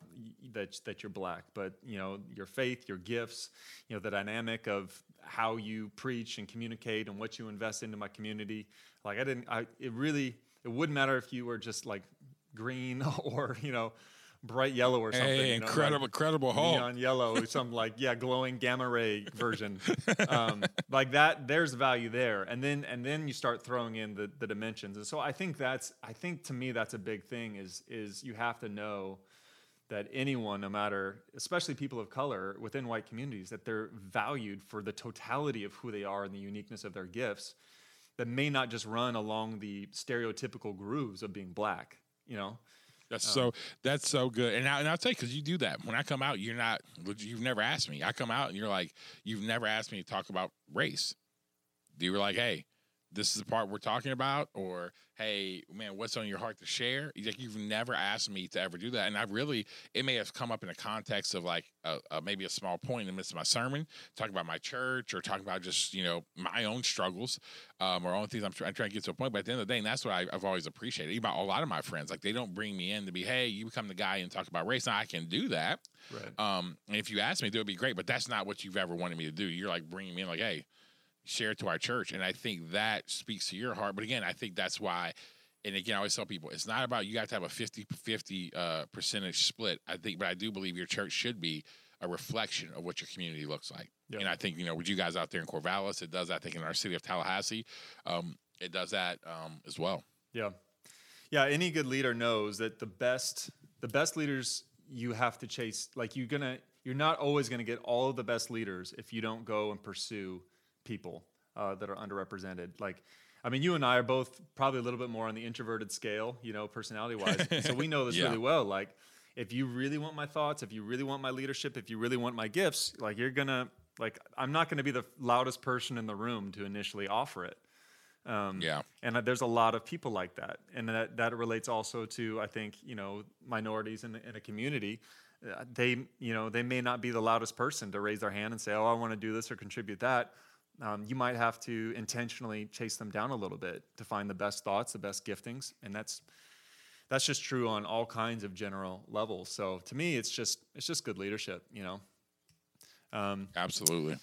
that that you're black. But you know, your faith, your gifts, you know, the dynamic of how you preach and communicate and what you invest into my community. Like, I didn't. I it really it wouldn't matter if you were just like green <laughs> or you know bright yellow or something. Hey, you know, incredible, like incredible Hulk. neon yellow, some like yeah, glowing gamma ray version, <laughs> um, like that. There's value there, and then and then you start throwing in the the dimensions, and so I think that's I think to me that's a big thing is is you have to know that anyone, no matter, especially people of color within white communities, that they're valued for the totality of who they are and the uniqueness of their gifts that may not just run along the stereotypical grooves of being black, you know? That's oh. so that's so good, and, I, and I'll tell you because you do that. When I come out, you're not. You've never asked me. I come out and you're like, you've never asked me to talk about race. You were like, hey, this is the part we're talking about, or hey, man, what's on your heart to share? Like you've never asked me to ever do that, and I really, it may have come up in a context of like a, a, maybe a small point in the midst of my sermon, talking about my church or talking about just you know my own struggles um, or own things I'm, try, I'm trying to get to a point. But at the end of the day, and that's what I, have always appreciated about a lot of my friends. Like they don't bring me in to be, hey, you become the guy and talk about race. Now I can do that. Right. Um, and if you ask me, that would be great. But that's not what you've ever wanted me to do. You're like bringing me in, like, hey share to our church. And I think that speaks to your heart. But again, I think that's why, and again, I always tell people it's not about you have to have a 50 50 uh, percentage split. I think, but I do believe your church should be a reflection of what your community looks like. Yeah. And I think, you know, with you guys out there in Corvallis, it does that. I think in our city of Tallahassee, um, it does that um, as well. Yeah. Yeah, any good leader knows that the best the best leaders you have to chase like you're going to you're not always going to get all of the best leaders if you don't go and pursue people uh, that are underrepresented. Like, I mean, you and I are both probably a little bit more on the introverted scale, you know, personality wise. so we know this <laughs> Yeah. really well. Like, if you really want my thoughts, if you really want my leadership, if you really want my gifts, like, you're gonna, like, I'm not gonna be the loudest person in the room to initially offer it. Um, Yeah. and uh, there's a lot of people like that, and that that relates also to I think you know minorities in, in a community. Uh, they you know they may not be the loudest person to raise their hand and say, "Oh, I want to do this or contribute that." Um, you might have to intentionally chase them down a little bit to find the best thoughts, the best giftings, and that's that's just true on all kinds of general levels. So to me, it's just it's just good leadership, you know. Um, Absolutely.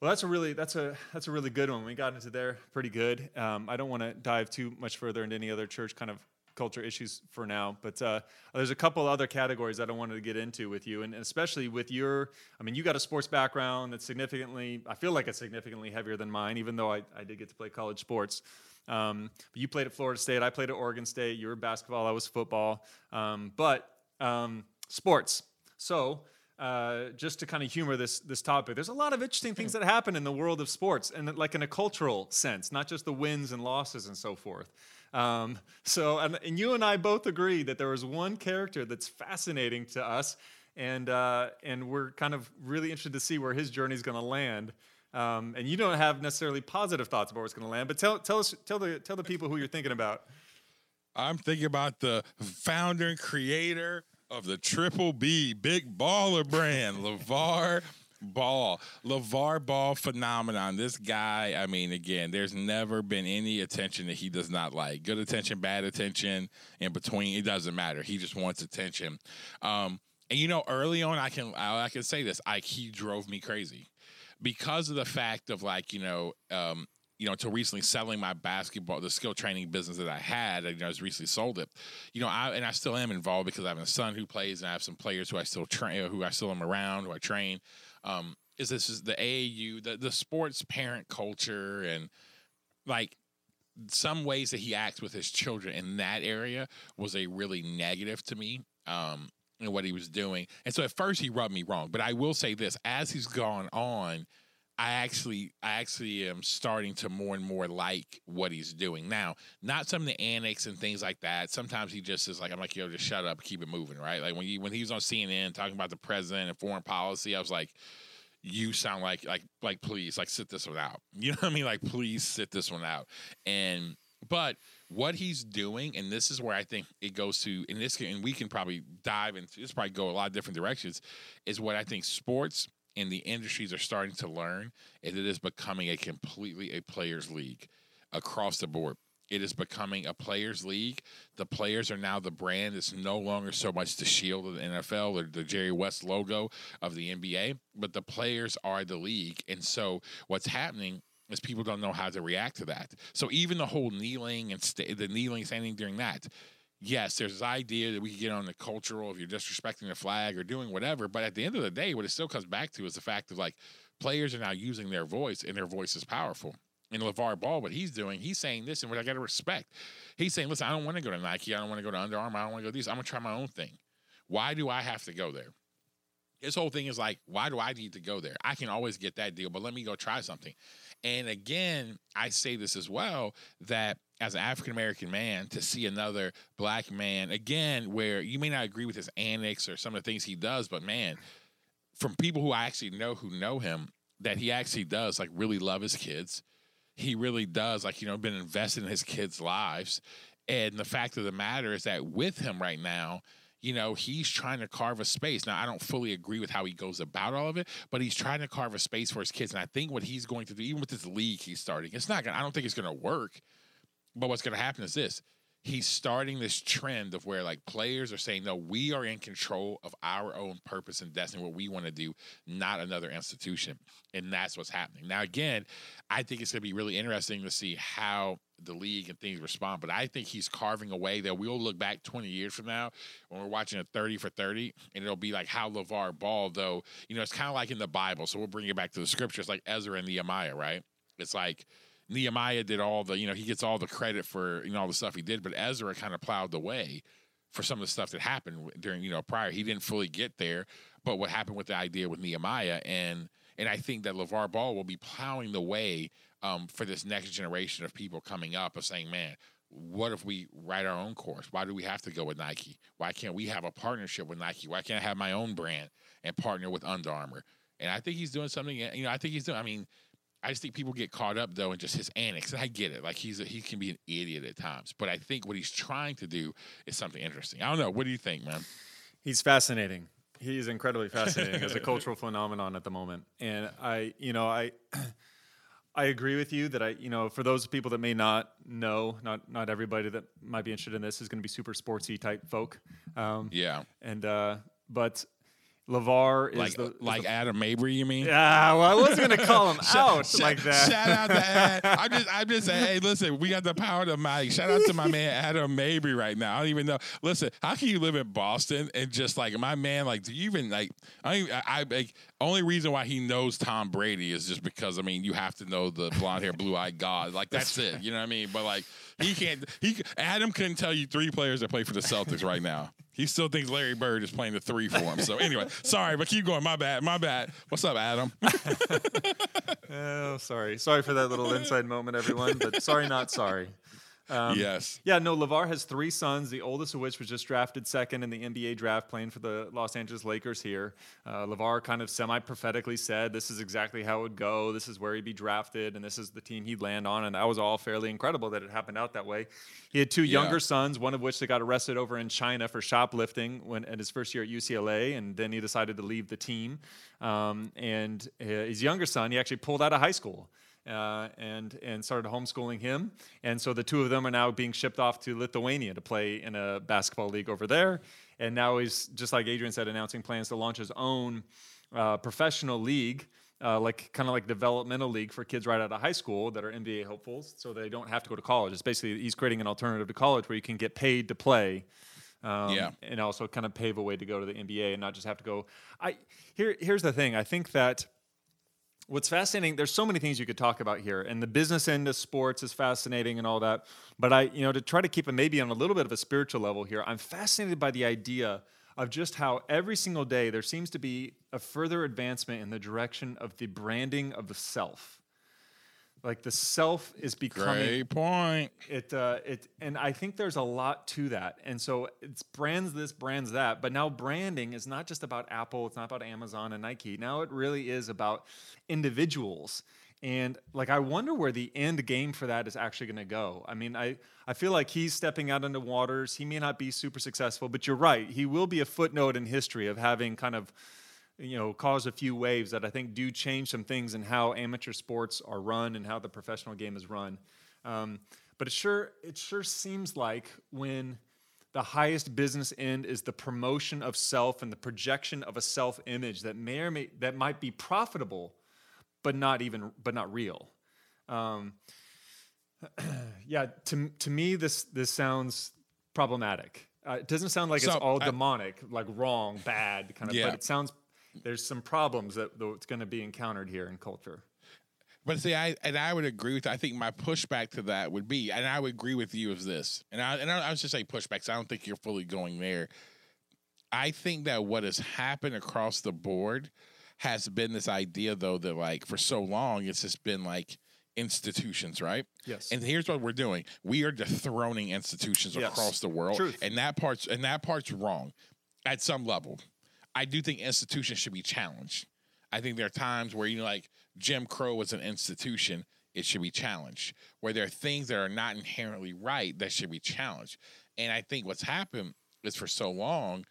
well, that's a really that's a that's a really good one. We got into there pretty good. Um, I don't want to dive too much further into any other church kind of culture issues for now, but uh, there's a couple other categories that I wanted to get into with you, and especially with your. I mean, you got a sports background that's significantly. I feel like it's significantly heavier than mine, even though I, I did get to play college sports. Um, but you played at Florida State. I played at Oregon State. You were basketball. I was football. Um, but um, sports. So uh, just to kind of humor this this topic, there's a lot of interesting things that happen in the world of sports, and like in a cultural sense, not just the wins and losses and so forth. Um, so, and, and you and I both agree that there was one character that's fascinating to us, and uh, and we're kind of really interested to see where his journey is going to land. Um, and you don't have necessarily positive thoughts about where it's going to land, but tell tell us tell the tell the people who you're thinking about. I'm thinking about the founder and creator of the Triple B Big Baller brand, LaVar Ball. LaVar Ball phenomenon. This guy, I mean, again, there's never been any attention that he does not like. Good attention, bad attention, in between, it doesn't matter. He just wants attention. Um, and you know, early on, I can I, I can say this. I he drove me crazy because of the fact of like you know um, you know until recently selling my basketball the skill training business that I had and you know, I just recently sold it. You know I and I still am involved because I have a son who plays and I have some players who I still train who I still am around who I train. Um, is this is the AAU the the sports parent culture and like some ways that he acts with his children in that area was a really negative to me um and what he was doing. And so at first he rubbed me wrong but i will say this as he's gone on i actually i actually am starting to more and more like what he's doing. Now not some of the annex and things like that. Sometimes he just is like i'm like yo just shut up keep it moving right? Like when he when he was on cnn talking about the president and foreign policy i was like you sound like like like please like sit this one out. <laughs> You know what i mean? Like please sit this one out. And But what he's doing, and this is where I think it goes to, and this can, and we can probably dive into this, probably go a lot of different directions, is what I think sports and the industries are starting to learn, and it is becoming a completely a players' league across the board. It is becoming a players' league. The players are now the brand. It's no longer so much the shield of the NFL or the Jerry West logo of the NBA, but the players are the league. And so what's happening is people don't know how to react to that. So even the whole kneeling and st- the kneeling, standing during that, yes, there's this idea that we can get on the cultural if you're disrespecting the flag or doing whatever. But at the end of the day, what it still comes back to is the fact of like players are now using their voice and their voice is powerful. And LaVar Ball, what he's doing, he's saying this, and what I got to respect. He's saying, listen, I don't want to go to Nike. I don't want to go to Under Armour. I don't want to go to these. I'm going to try my own thing. Why do I have to go there? His whole thing is like, why do I need to go there? I can always get that deal, but let me go try something. And again, I say this as well that as an African American man, to see another black man, again, where you may not agree with his antics or some of the things he does, but man, from people who I actually know who know him, that he actually does like really love his kids. He really does like, you know, been invested in his kids' lives. And the fact of the matter is that with him right now, you know, he's trying to carve a space. Now, I don't fully agree with how he goes about all of it, but he's trying to carve a space for his kids. And I think what he's going to do, even with this league he's starting, it's not gonna, I don't think it's gonna work. But what's gonna happen is this. He's starting this trend of where like players are saying, no, we are in control of our own purpose and destiny, what we want to do, not another institution. And that's what's happening. Now, again, I think it's going to be really interesting to see how the league and things respond. But I think he's carving a way that we'll look back 20 years from now when we're watching a 30 for 30, and it'll be like how LaVar Ball, though, you know, it's kind of like in the Bible. So we'll bring it back to the scriptures, like Ezra and Nehemiah, right? It's like Nehemiah did all the, you know, he gets all the credit for, you know, all the stuff he did, but Ezra kind of plowed the way for some of the stuff that happened during, you know, prior. He didn't fully get there, but what happened with the idea with Nehemiah and and I think that LaVar Ball will be plowing the way um, for this next generation of people coming up of saying, man, what if we write our own course? Why do we have to go with Nike? Why can't we have a partnership with Nike? Why can't I have my own brand and partner with Under Armour? And I think he's doing something. You know, I think he's doing. I mean, I just think people get caught up though in just his antics. And I get it. Like he's a, he can be an idiot at times, but I think what he's trying to do is something interesting. I don't know. What do you think, man? He's fascinating. He's incredibly fascinating as a <laughs> cultural phenomenon at the moment. And I, you know, I <clears throat> I agree with you that I, you know, for those people that may not know, not not everybody that might be interested in this is going to be super sportsy type folk. Um, Yeah, and uh, but Lavar is like the like the- Adam Mabry. You mean? yeah. Well, I wasn't going to call him <laughs> out Shout- like that. Shout out to <laughs> Ad. I'm just, I'm just saying, hey, listen, we got the power to mic. Shout out to my man Adam Mabry right now. I don't even know. Listen, how can you live in Boston and just like my man, like, do you even like? I, even- I, I like, only reason why he knows Tom Brady is just because I mean you have to know the blonde hair, blue eyed god. Like that's it. You know what I mean? But like he can't. He Adam couldn't tell you three players that play for the Celtics right now. He still thinks Larry Bird is playing the three for him. So anyway, <laughs> sorry, but keep going. My bad. My bad. What's up, Adam? <laughs> Oh, sorry. Sorry for that little inside moment, everyone. But sorry, not sorry. Um, yes. Yeah, no, LaVar has three sons, the oldest of which was just drafted second in the NBA draft, playing for the Los Angeles Lakers here. Uh, LaVar kind of semi prophetically said this is exactly how it would go, this is where he'd be drafted, and this is the team he'd land on. And that was all fairly incredible that it happened out that way. He had two Yeah. younger sons, one of which they got arrested over in China for shoplifting when at his first year at UCLA, and then he decided to leave the team. Um, and uh, his younger son, he actually pulled out of high school uh, and and started homeschooling him. And so the two of them are now being shipped off to Lithuania to play in a basketball league over there. And now he's just like Adrian said, announcing plans to launch his own uh, professional league. Uh, like kind of like developmental league for kids right out of high school that are NBA hopefuls, so they don't have to go to college. It's basically he's creating an alternative to college where you can get paid to play, um, Yeah. and also kind of pave a way to go to the NBA and not just have to go. I here here's the thing. I think that what's fascinating there's so many things you could talk about here and the business end of sports is fascinating and all that but i you know to try to keep it maybe on a little bit of a spiritual level here i'm fascinated by the idea of just how every single day there seems to be a further advancement in the direction of the branding of the self like the self is becoming Great point. it uh, it and I think there's a lot to that. And so it's brands this, brands that. But now branding is not just about Apple. It's not about Amazon and Nike. Now it really is about individuals And like, I wonder where the end game for that is actually going to go. I mean, I, I feel like he's stepping out into waters. He may not be super successful, but you're right. He will be a footnote in history of having kind of, you know, cause a few waves that I think do change some things in how amateur sports are run and how the professional game is run. Um, but it sure, it sure seems like when the highest business end is the promotion of self and the projection of a self image that may or may that might be profitable but not even but not real um, <clears throat> yeah to, to me this this sounds problematic uh, it doesn't sound like So, it's all I- demonic like wrong bad kind of Yeah. but it sounds there's some problems that that's going to be encountered here in culture But see, I and I would agree with. I think my pushback to that would be, and I would agree with you is this, and I and I, I was just say pushbacks. I don't think you're fully going there. I think that what has happened across the board has been this idea, though, that like for so long it's just been like institutions, right? Yes. And here's what we're doing: we are dethroning institutions Yes. across the world, Truth. and that part's and that part's wrong at some level. I do think institutions should be challenged. I think there are times where you know, like Jim Crow was an institution, it should be challenged. Where there are things that are not inherently right that should be challenged. And I think what's happened is for so long,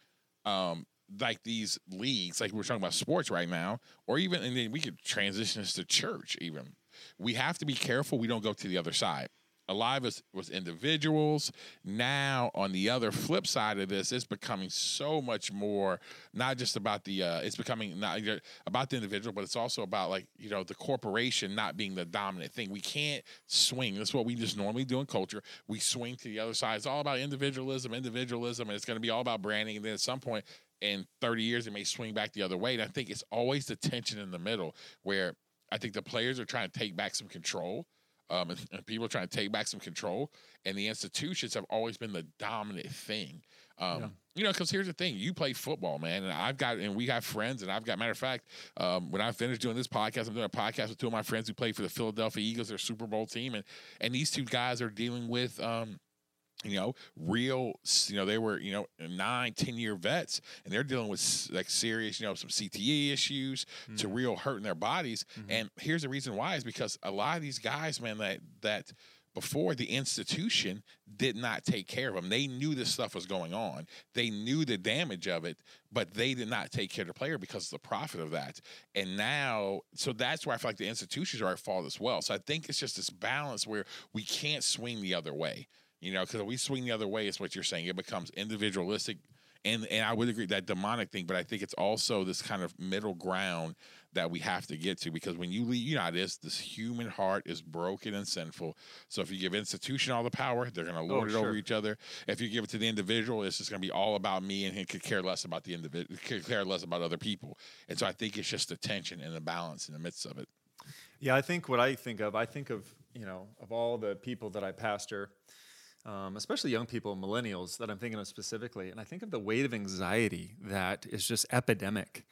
um, like these leagues, like we're talking about sports right now, or even and then we could transition this to church. Even we have to be careful we don't go to the other side. A lot of us was individuals. Now, on the other flip side of this, it's becoming so much more not just about the. Uh, it's becoming not about the individual, but it's also about like you know the corporation not being the dominant thing. We can't swing. That's what we just normally do in culture. We swing to the other side. It's all about individualism, individualism, and it's going to be all about branding. And then at some point in 30 years, it may swing back the other way. And I think it's always the tension in the middle where I think the players are trying to take back some control. Um, and, and people are trying to take back some control, and the institutions have always been the dominant thing. Um, Yeah. You know, because here's the thing: you play football, man, and I've got, and we have friends, and I've got. Matter of fact, um, when I finished doing this podcast, I'm doing a podcast with two of my friends who play for the Philadelphia Eagles, their Super Bowl team, and and these two guys are dealing with. Um, you know, real, you know, they were, you know, nine, 10 year vets and they're dealing with like serious, you know, some CTE issues to mm-hmm. real hurt in their bodies. Mm-hmm. And here's the reason why is because a lot of these guys, man, that, that, before the institution did not take care of them. They knew this stuff was going on. They knew the damage of it, but they did not take care of the player because of the profit of that. And now, so that's why I feel like the institutions are at fault as well. So I think it's just this balance where we can't swing the other way. You know, because we swing the other way, it's what you're saying. It becomes individualistic, and and I would agree that demonic thing. But I think it's also this kind of middle ground that we have to get to because when you leave, you know, how it is this human heart is broken and sinful. So if you give institution all the power, they're going to oh, lord it over each other. If you give it to the individual, it's just going to be all about me, and he could care less about the individual, could care less about other people. And so I think it's just the tension and the balance in the midst of it. Yeah, I think what I think of, I think of, you know, of all the people that I pastor, um, especially young people, millennials that I'm thinking of specifically, and I think of the weight of anxiety that is just epidemic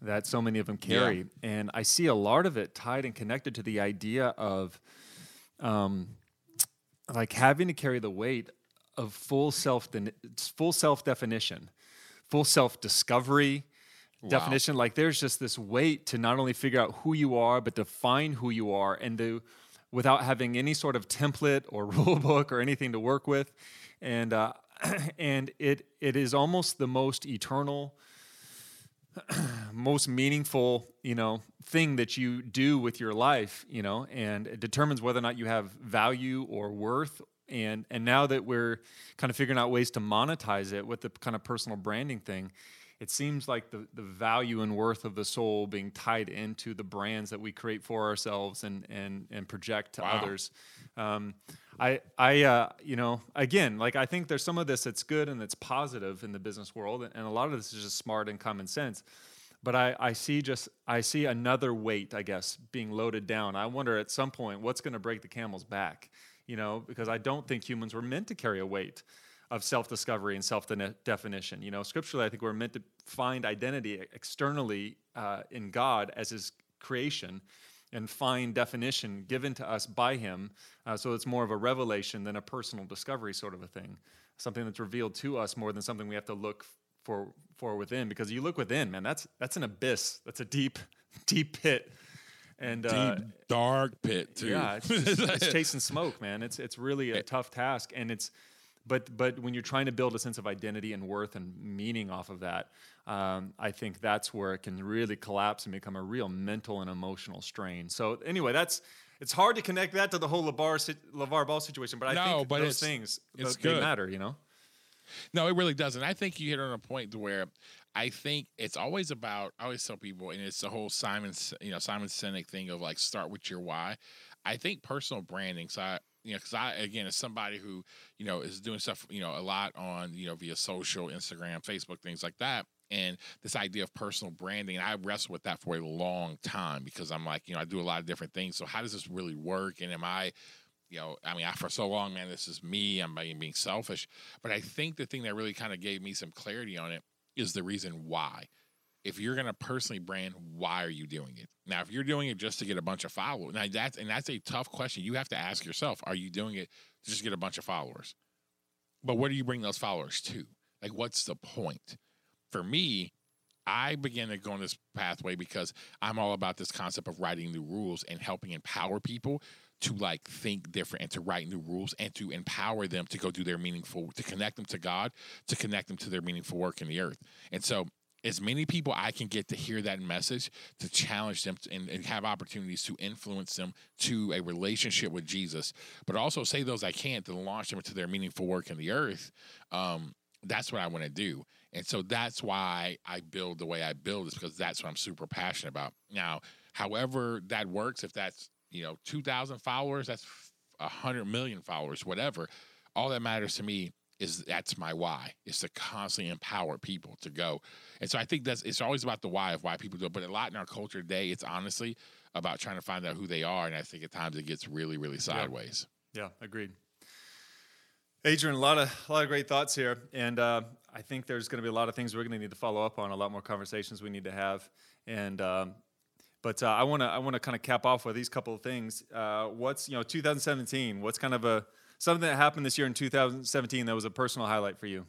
that so many of them carry. And I see a lot of it tied and connected to the idea of um, like having to carry the weight of full self full self definition, full self discovery definition. Like there's just this weight to not only figure out who you are, but define who you are, and to without having any sort of template or <laughs> rule book or anything to work with, and uh, <clears throat> and it it is almost the most eternal <clears throat> most meaningful you know thing that you do with your life you know and it determines whether or not you have value or worth. And and now that we're kind of figuring out ways to monetize it with the kind of personal branding thing it seems like the, the value and worth of the soul being tied into the brands that we create for ourselves and and and project to Wow. others um, I, I, uh, you know, again, like I think there's some of this that's good and that's positive in the business world, and a lot of this is just smart and common sense. But I, I see just, I see another weight, I guess, being loaded down. I wonder at some point what's going to break the camel's back, you know, because I don't think humans were meant to carry a weight of self-discovery and self-definition. You know, scripturally, I think we're meant to find identity externally uh, in God as His creation and find definition given to us by him. Uh, so it's more of a revelation than a personal discovery sort of a thing, something that's revealed to us more than something we have to look for for within. Because you look within, man, that's that's an abyss. That's a deep, <laughs> deep pit and uh, Deep, dark pit too. yeah, it's, just, it's <laughs> chasing smoke, man. It's it's really a tough task, and it's but but when you're trying to build a sense of identity and worth and meaning off of that, um, I think that's where it can really collapse and become a real mental and emotional strain. So anyway, that's it's hard to connect that to the whole LaVar LaVar Ball situation, but I No, think but those things it's th- they matter, you know. No, it really doesn't. I think you hit on a point to where I think it's always about. I always tell people, and it's the whole Simon, you know, Simon Sinek thing of like start with your why. I think personal branding. So I, you know, because I again, as somebody who you know is doing stuff, you know, a lot on you know via social, Instagram, Facebook, things like that. And this idea of personal branding, and I wrestled with that for a long time because I'm like, you know, I do a lot of different things. So how does this really work? And am I you know, I mean, I, for so long, man, this is me. I'm being selfish. But I think the thing that really kind of gave me some clarity on it is the reason why. If you're going to personally brand, why are you doing it? Now, if you're doing it just to get a bunch of followers, now that's and that's a tough question. You have to ask yourself: Are you doing it to just get a bunch of followers? But what do you bring those followers to? Like, what's the point? For me, I began to go on this pathway because I'm all about this concept of writing new rules and helping empower people to like think different and to write new rules and to empower them to go do their meaningful to connect them to God, to connect them to their meaningful work in the earth. And so as many people I can get to hear that message, to challenge them and, and have opportunities to influence them to a relationship with Jesus, but also say those I can't to launch them into their meaningful work in the earth. Um, that's what I want to do. And so that's why I build the way I build is because that's what I'm super passionate about. Now, however that works, if that's, you know, 2,000 followers, that's 100 million followers, whatever, all that matters to me is that's my why is to constantly empower people to go. And so I think that's it's always about the why of why people do it. But a lot in our culture today, it's honestly about trying to find out who they are. And I think at times it gets really, really sideways. Yeah, agreed. Adrian, a lot of a lot of great thoughts here, and uh, I think there's going to be a lot of things we're going to need to follow up on, a lot more conversations we need to have, and um, but uh, I want to I want to kind of cap off with these couple of things. Uh, what's you know 2017? What's kind of a something that happened this year in 2017 that was a personal highlight for you?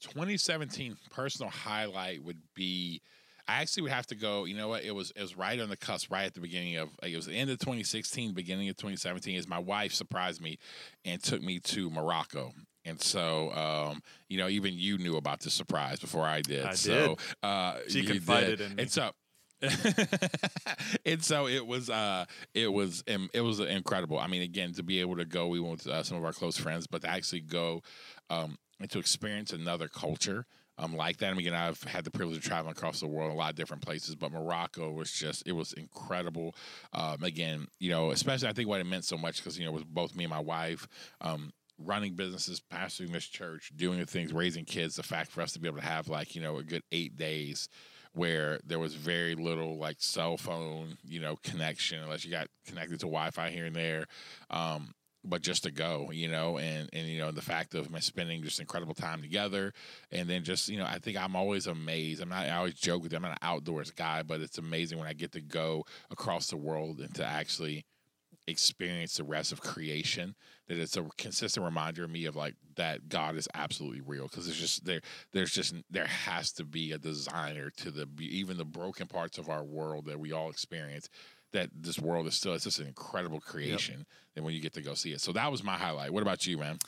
2017 personal highlight would be I actually would have to go. You know what? It was it was right on the cusp, right at the beginning of it was the end of 2016, beginning of 2017. Is my wife surprised me and took me to Morocco. And so, um, you know, even you knew about the surprise before I did. I so, did. Uh, She confided did. in me. And so, <laughs> and so it was uh it was um, it was incredible. I mean again to be able to go we went with uh, some of our close friends but to actually go um and to experience another culture um like that. I mean, again i've had the privilege of traveling across the world a lot of different places but morocco was just it was incredible. Um again you know especially i think what it meant so much because you know it was both me and my wife um running businesses pastoring this church doing the things raising kids the fact for us to be able to have like you know a good eight days where there was very little like cell phone, you know, connection unless you got connected to Wi-Fi here and there. Um, but just to go, you know, and and you know the fact of my spending just incredible time together, and then just you know I think I'm always amazed. I'm not I always joke with. I'm not an outdoors guy, but it's amazing when I get to go across the world and to actually experience the rest of creation that it's a consistent reminder of me of like that god is absolutely real because there's just there there's just there has to be a designer to the even the broken parts of our world that we all experience that this world is still it's just an incredible creation and when you get to go see it. So that was my highlight. What about you man?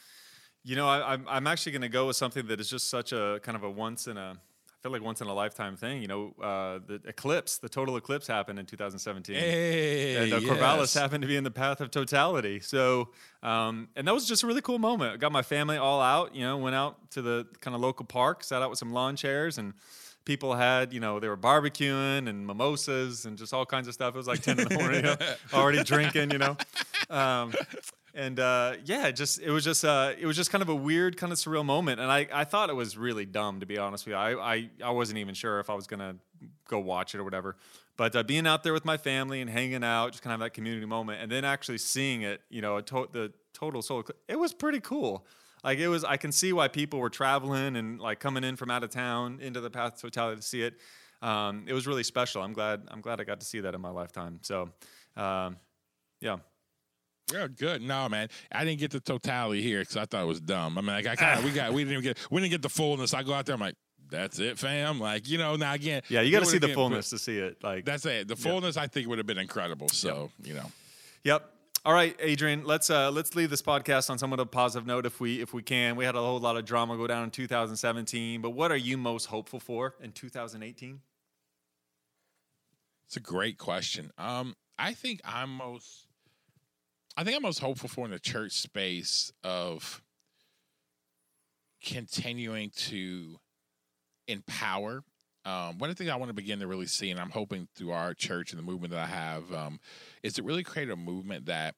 You know, I, I'm I'm actually going to go with something that is just such a kind of a once in a feel like once in a lifetime thing. You know, uh, the eclipse, the total eclipse happened in 2017. hey and uh, Corvallis happened to be in the path of totality. So, um, and that was just a really cool moment. I got my family all out. You know, went out to the kind of local park, sat out with some lawn chairs, and people had, you know, they were barbecuing and mimosas and just all kinds of stuff. It was like 10 in the morning, you know, <laughs> already drinking, you know. Um, and uh, yeah, just it was just uh, it was just kind of a weird, kind of surreal moment, and I, I thought it was really dumb to be honest with you. I, I I wasn't even sure if I was gonna go watch it or whatever, but uh, being out there with my family and hanging out, just kind of that community moment, and then actually seeing it, you know, to- the total eclipse, it was pretty cool. Like it was, I can see why people were traveling and like coming in from out of town into the path to totality to see it. Um, it was really special. I'm glad. I'm glad I got to see that in my lifetime. So, um, yeah. Yeah, good. No, man, I didn't get the totality here because I thought it was dumb. I mean, like I kind of we got we didn't even get we didn't get the fullness. I go out there, I'm like, that's it, fam. Like you know, now again, Yeah, you got to see the fullness to see it. Like That's it. The fullness, I think, would have been incredible. So you know, Yep. All right, Adrian. Let's uh, let's leave this podcast on somewhat of a positive note, if we if we can. We had a whole lot of drama go down in 2017, but what are you most hopeful for in 2018? it's a great question. Um, I think I'm most, I think I'm most hopeful for in the church space of continuing to empower. Um, one of the things I want to begin to really see, and I'm hoping through our church and the movement that I have, um, is to really create a movement that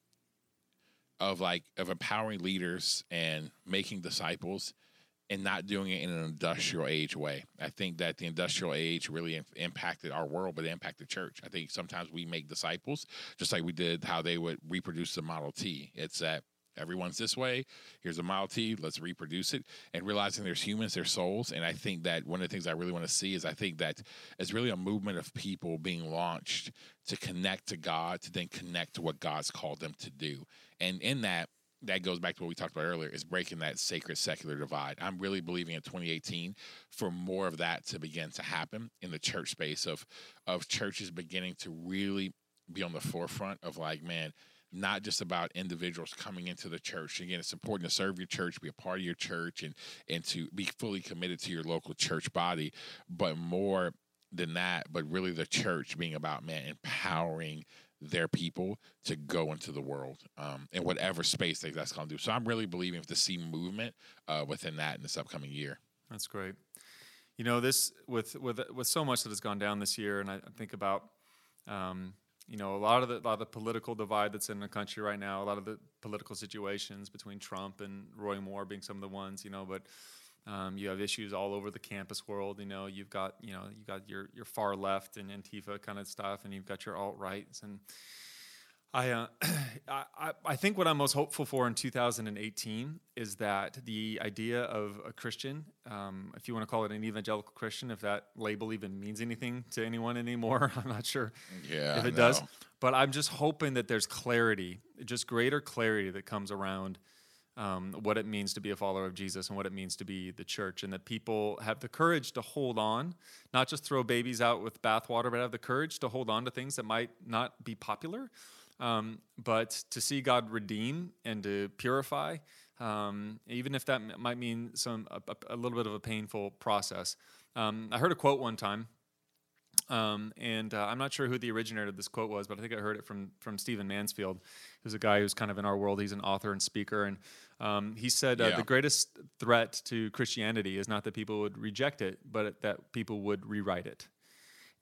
of like of empowering leaders and making disciples and not doing it in an industrial age way. I think that the industrial age really im- impacted our world, but it impacted church. I think sometimes we make disciples, just like we did how they would reproduce the Model T. It's that everyone's this way. Here's a Model T. Let's reproduce it. And realizing there's humans, there's souls. And I think that one of the things I really want to see is I think that it's really a movement of people being launched to connect to God, to then connect to what God's called them to do. And in that, that goes back to what we talked about earlier is breaking that sacred secular divide. I'm really believing in 2018 for more of that to begin to happen in the church space of of churches beginning to really be on the forefront of like, man, not just about individuals coming into the church. Again, it's important to serve your church, be a part of your church, and and to be fully committed to your local church body, but more than that, but really the church being about man empowering their people to go into the world um, in whatever space they, that's going to do. So I'm really believing to see movement uh, within that in this upcoming year. That's great. You know, this with with with so much that has gone down this year, and I think about, um, you know, a lot of the a lot of the political divide that's in the country right now, a lot of the political situations between Trump and Roy Moore being some of the ones, you know, but. Um, you have issues all over the campus world. You know, you've got you know you got your your far left and Antifa kind of stuff, and you've got your alt rights. And I, uh, <clears throat> I I- think what I'm most hopeful for in 2018 is that the idea of a Christian, um, if you want to call it an evangelical Christian, if that label even means anything to anyone anymore, <laughs> I'm not sure Yeah, if it does. But I'm just hoping that there's clarity, just greater clarity that comes around um, what it means to be a follower of Jesus and what it means to be the church, and that people have the courage to hold on, not just throw babies out with bathwater, but have the courage to hold on to things that might not be popular, um, but to see God redeem and to purify, um, even if that might mean some a, a- little bit of a painful process. Um, I heard a quote one time um, and uh, I'm not sure who the originator of this quote was, but I think I heard it from from Stephen Mansfield, who's a guy who's kind of in our world. He's an author and speaker, and um, he said uh, Yeah. the greatest threat to Christianity is not that people would reject it, but that people would rewrite it.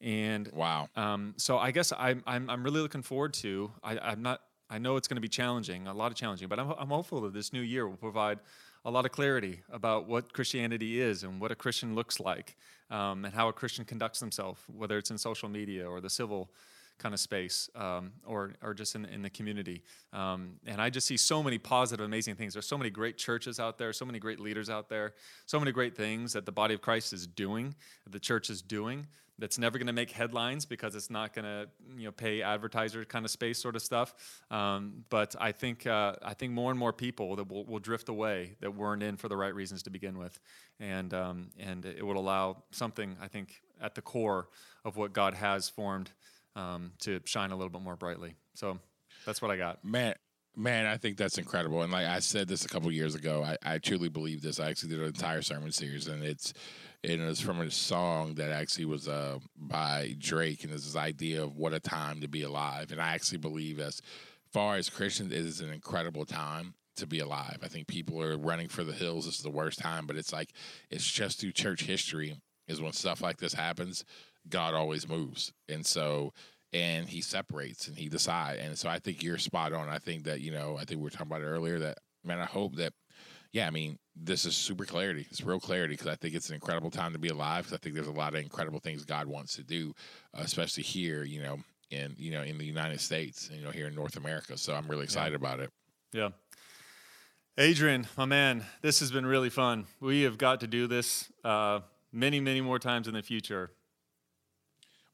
And Wow. um, so I guess I'm, I'm, I'm really looking forward to. I, I'm not. I know it's going to be challenging, a lot of challenging, but I'm, I'm hopeful that this new year will provide a lot of clarity about what Christianity is and what a Christian looks like, um, and how a Christian conducts himself, whether it's in social media or the civil kind of space, um, or or just in in the community. Um, and I just see so many positive, amazing things. There's so many great churches out there, so many great leaders out there, so many great things that the body of Christ is doing, the church is doing. That's never going to make headlines because it's not going to, you know, pay advertiser kind of space sort of stuff. Um, but I think uh, I think more and more people that will, will drift away that weren't in for the right reasons to begin with, and um, and it would allow something I think at the core of what God has formed um, to shine a little bit more brightly. So that's what I got. Man, man, I think that's incredible. And like I said this a couple years ago, I, I truly believe this. I actually did an entire sermon series, and it's it was from a song that actually was uh, by Drake, and it's this idea of what a time to be alive. And I actually believe, as far as Christians, it is an incredible time to be alive. I think people are running for the hills. This is the worst time, but it's like it's just through church history is when stuff like this happens. God always moves, and so and he separates and he decides. And so I think you're spot on. I think that, you know, I think we were talking about it earlier that, man, I hope that, yeah, I mean, this is super clarity. It's real clarity because I think it's an incredible time to be alive because I think there's a lot of incredible things God wants to do, uh, especially here, you know, in, you know, in the United States, you know, here in North America. So I'm really excited about it. Yeah. Adrian, my man, this has been really fun. We have got to do this uh, many, many more times in the future.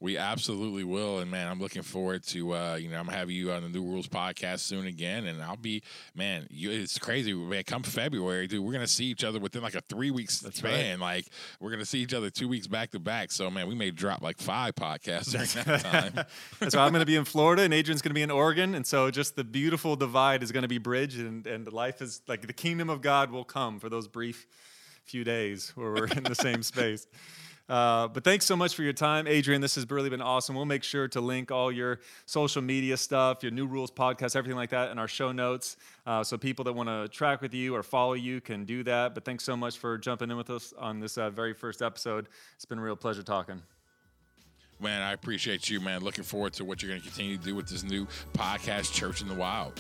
We absolutely will, and man, I'm looking forward to uh, you know I'm having you on the New Rules podcast soon again, and I'll be man. You, it's crazy, man. Come February, dude, we're gonna see each other within like a three weeks That's span. Like we're gonna see each other two weeks back to back. So man, we may drop like five podcasts during that <laughs> time. That's why I'm going to be in Florida and Adrian's going to be in Oregon. And so just the beautiful divide is going to be bridged and, and life is like the kingdom of God will come for those brief few days where we're in the same <laughs> space. Uh, but thanks so much for your time, Adrian. This has really been awesome. We'll make sure to link all your social media stuff, your New Rules podcast, everything like that in our show notes. Uh, so people that want to track with you or follow you can do that. But thanks so much for jumping in with us on this uh, very first episode. It's been a real pleasure talking. Man, I appreciate you, man. Looking forward to what you're going to continue to do with this new podcast, Church in the Wild.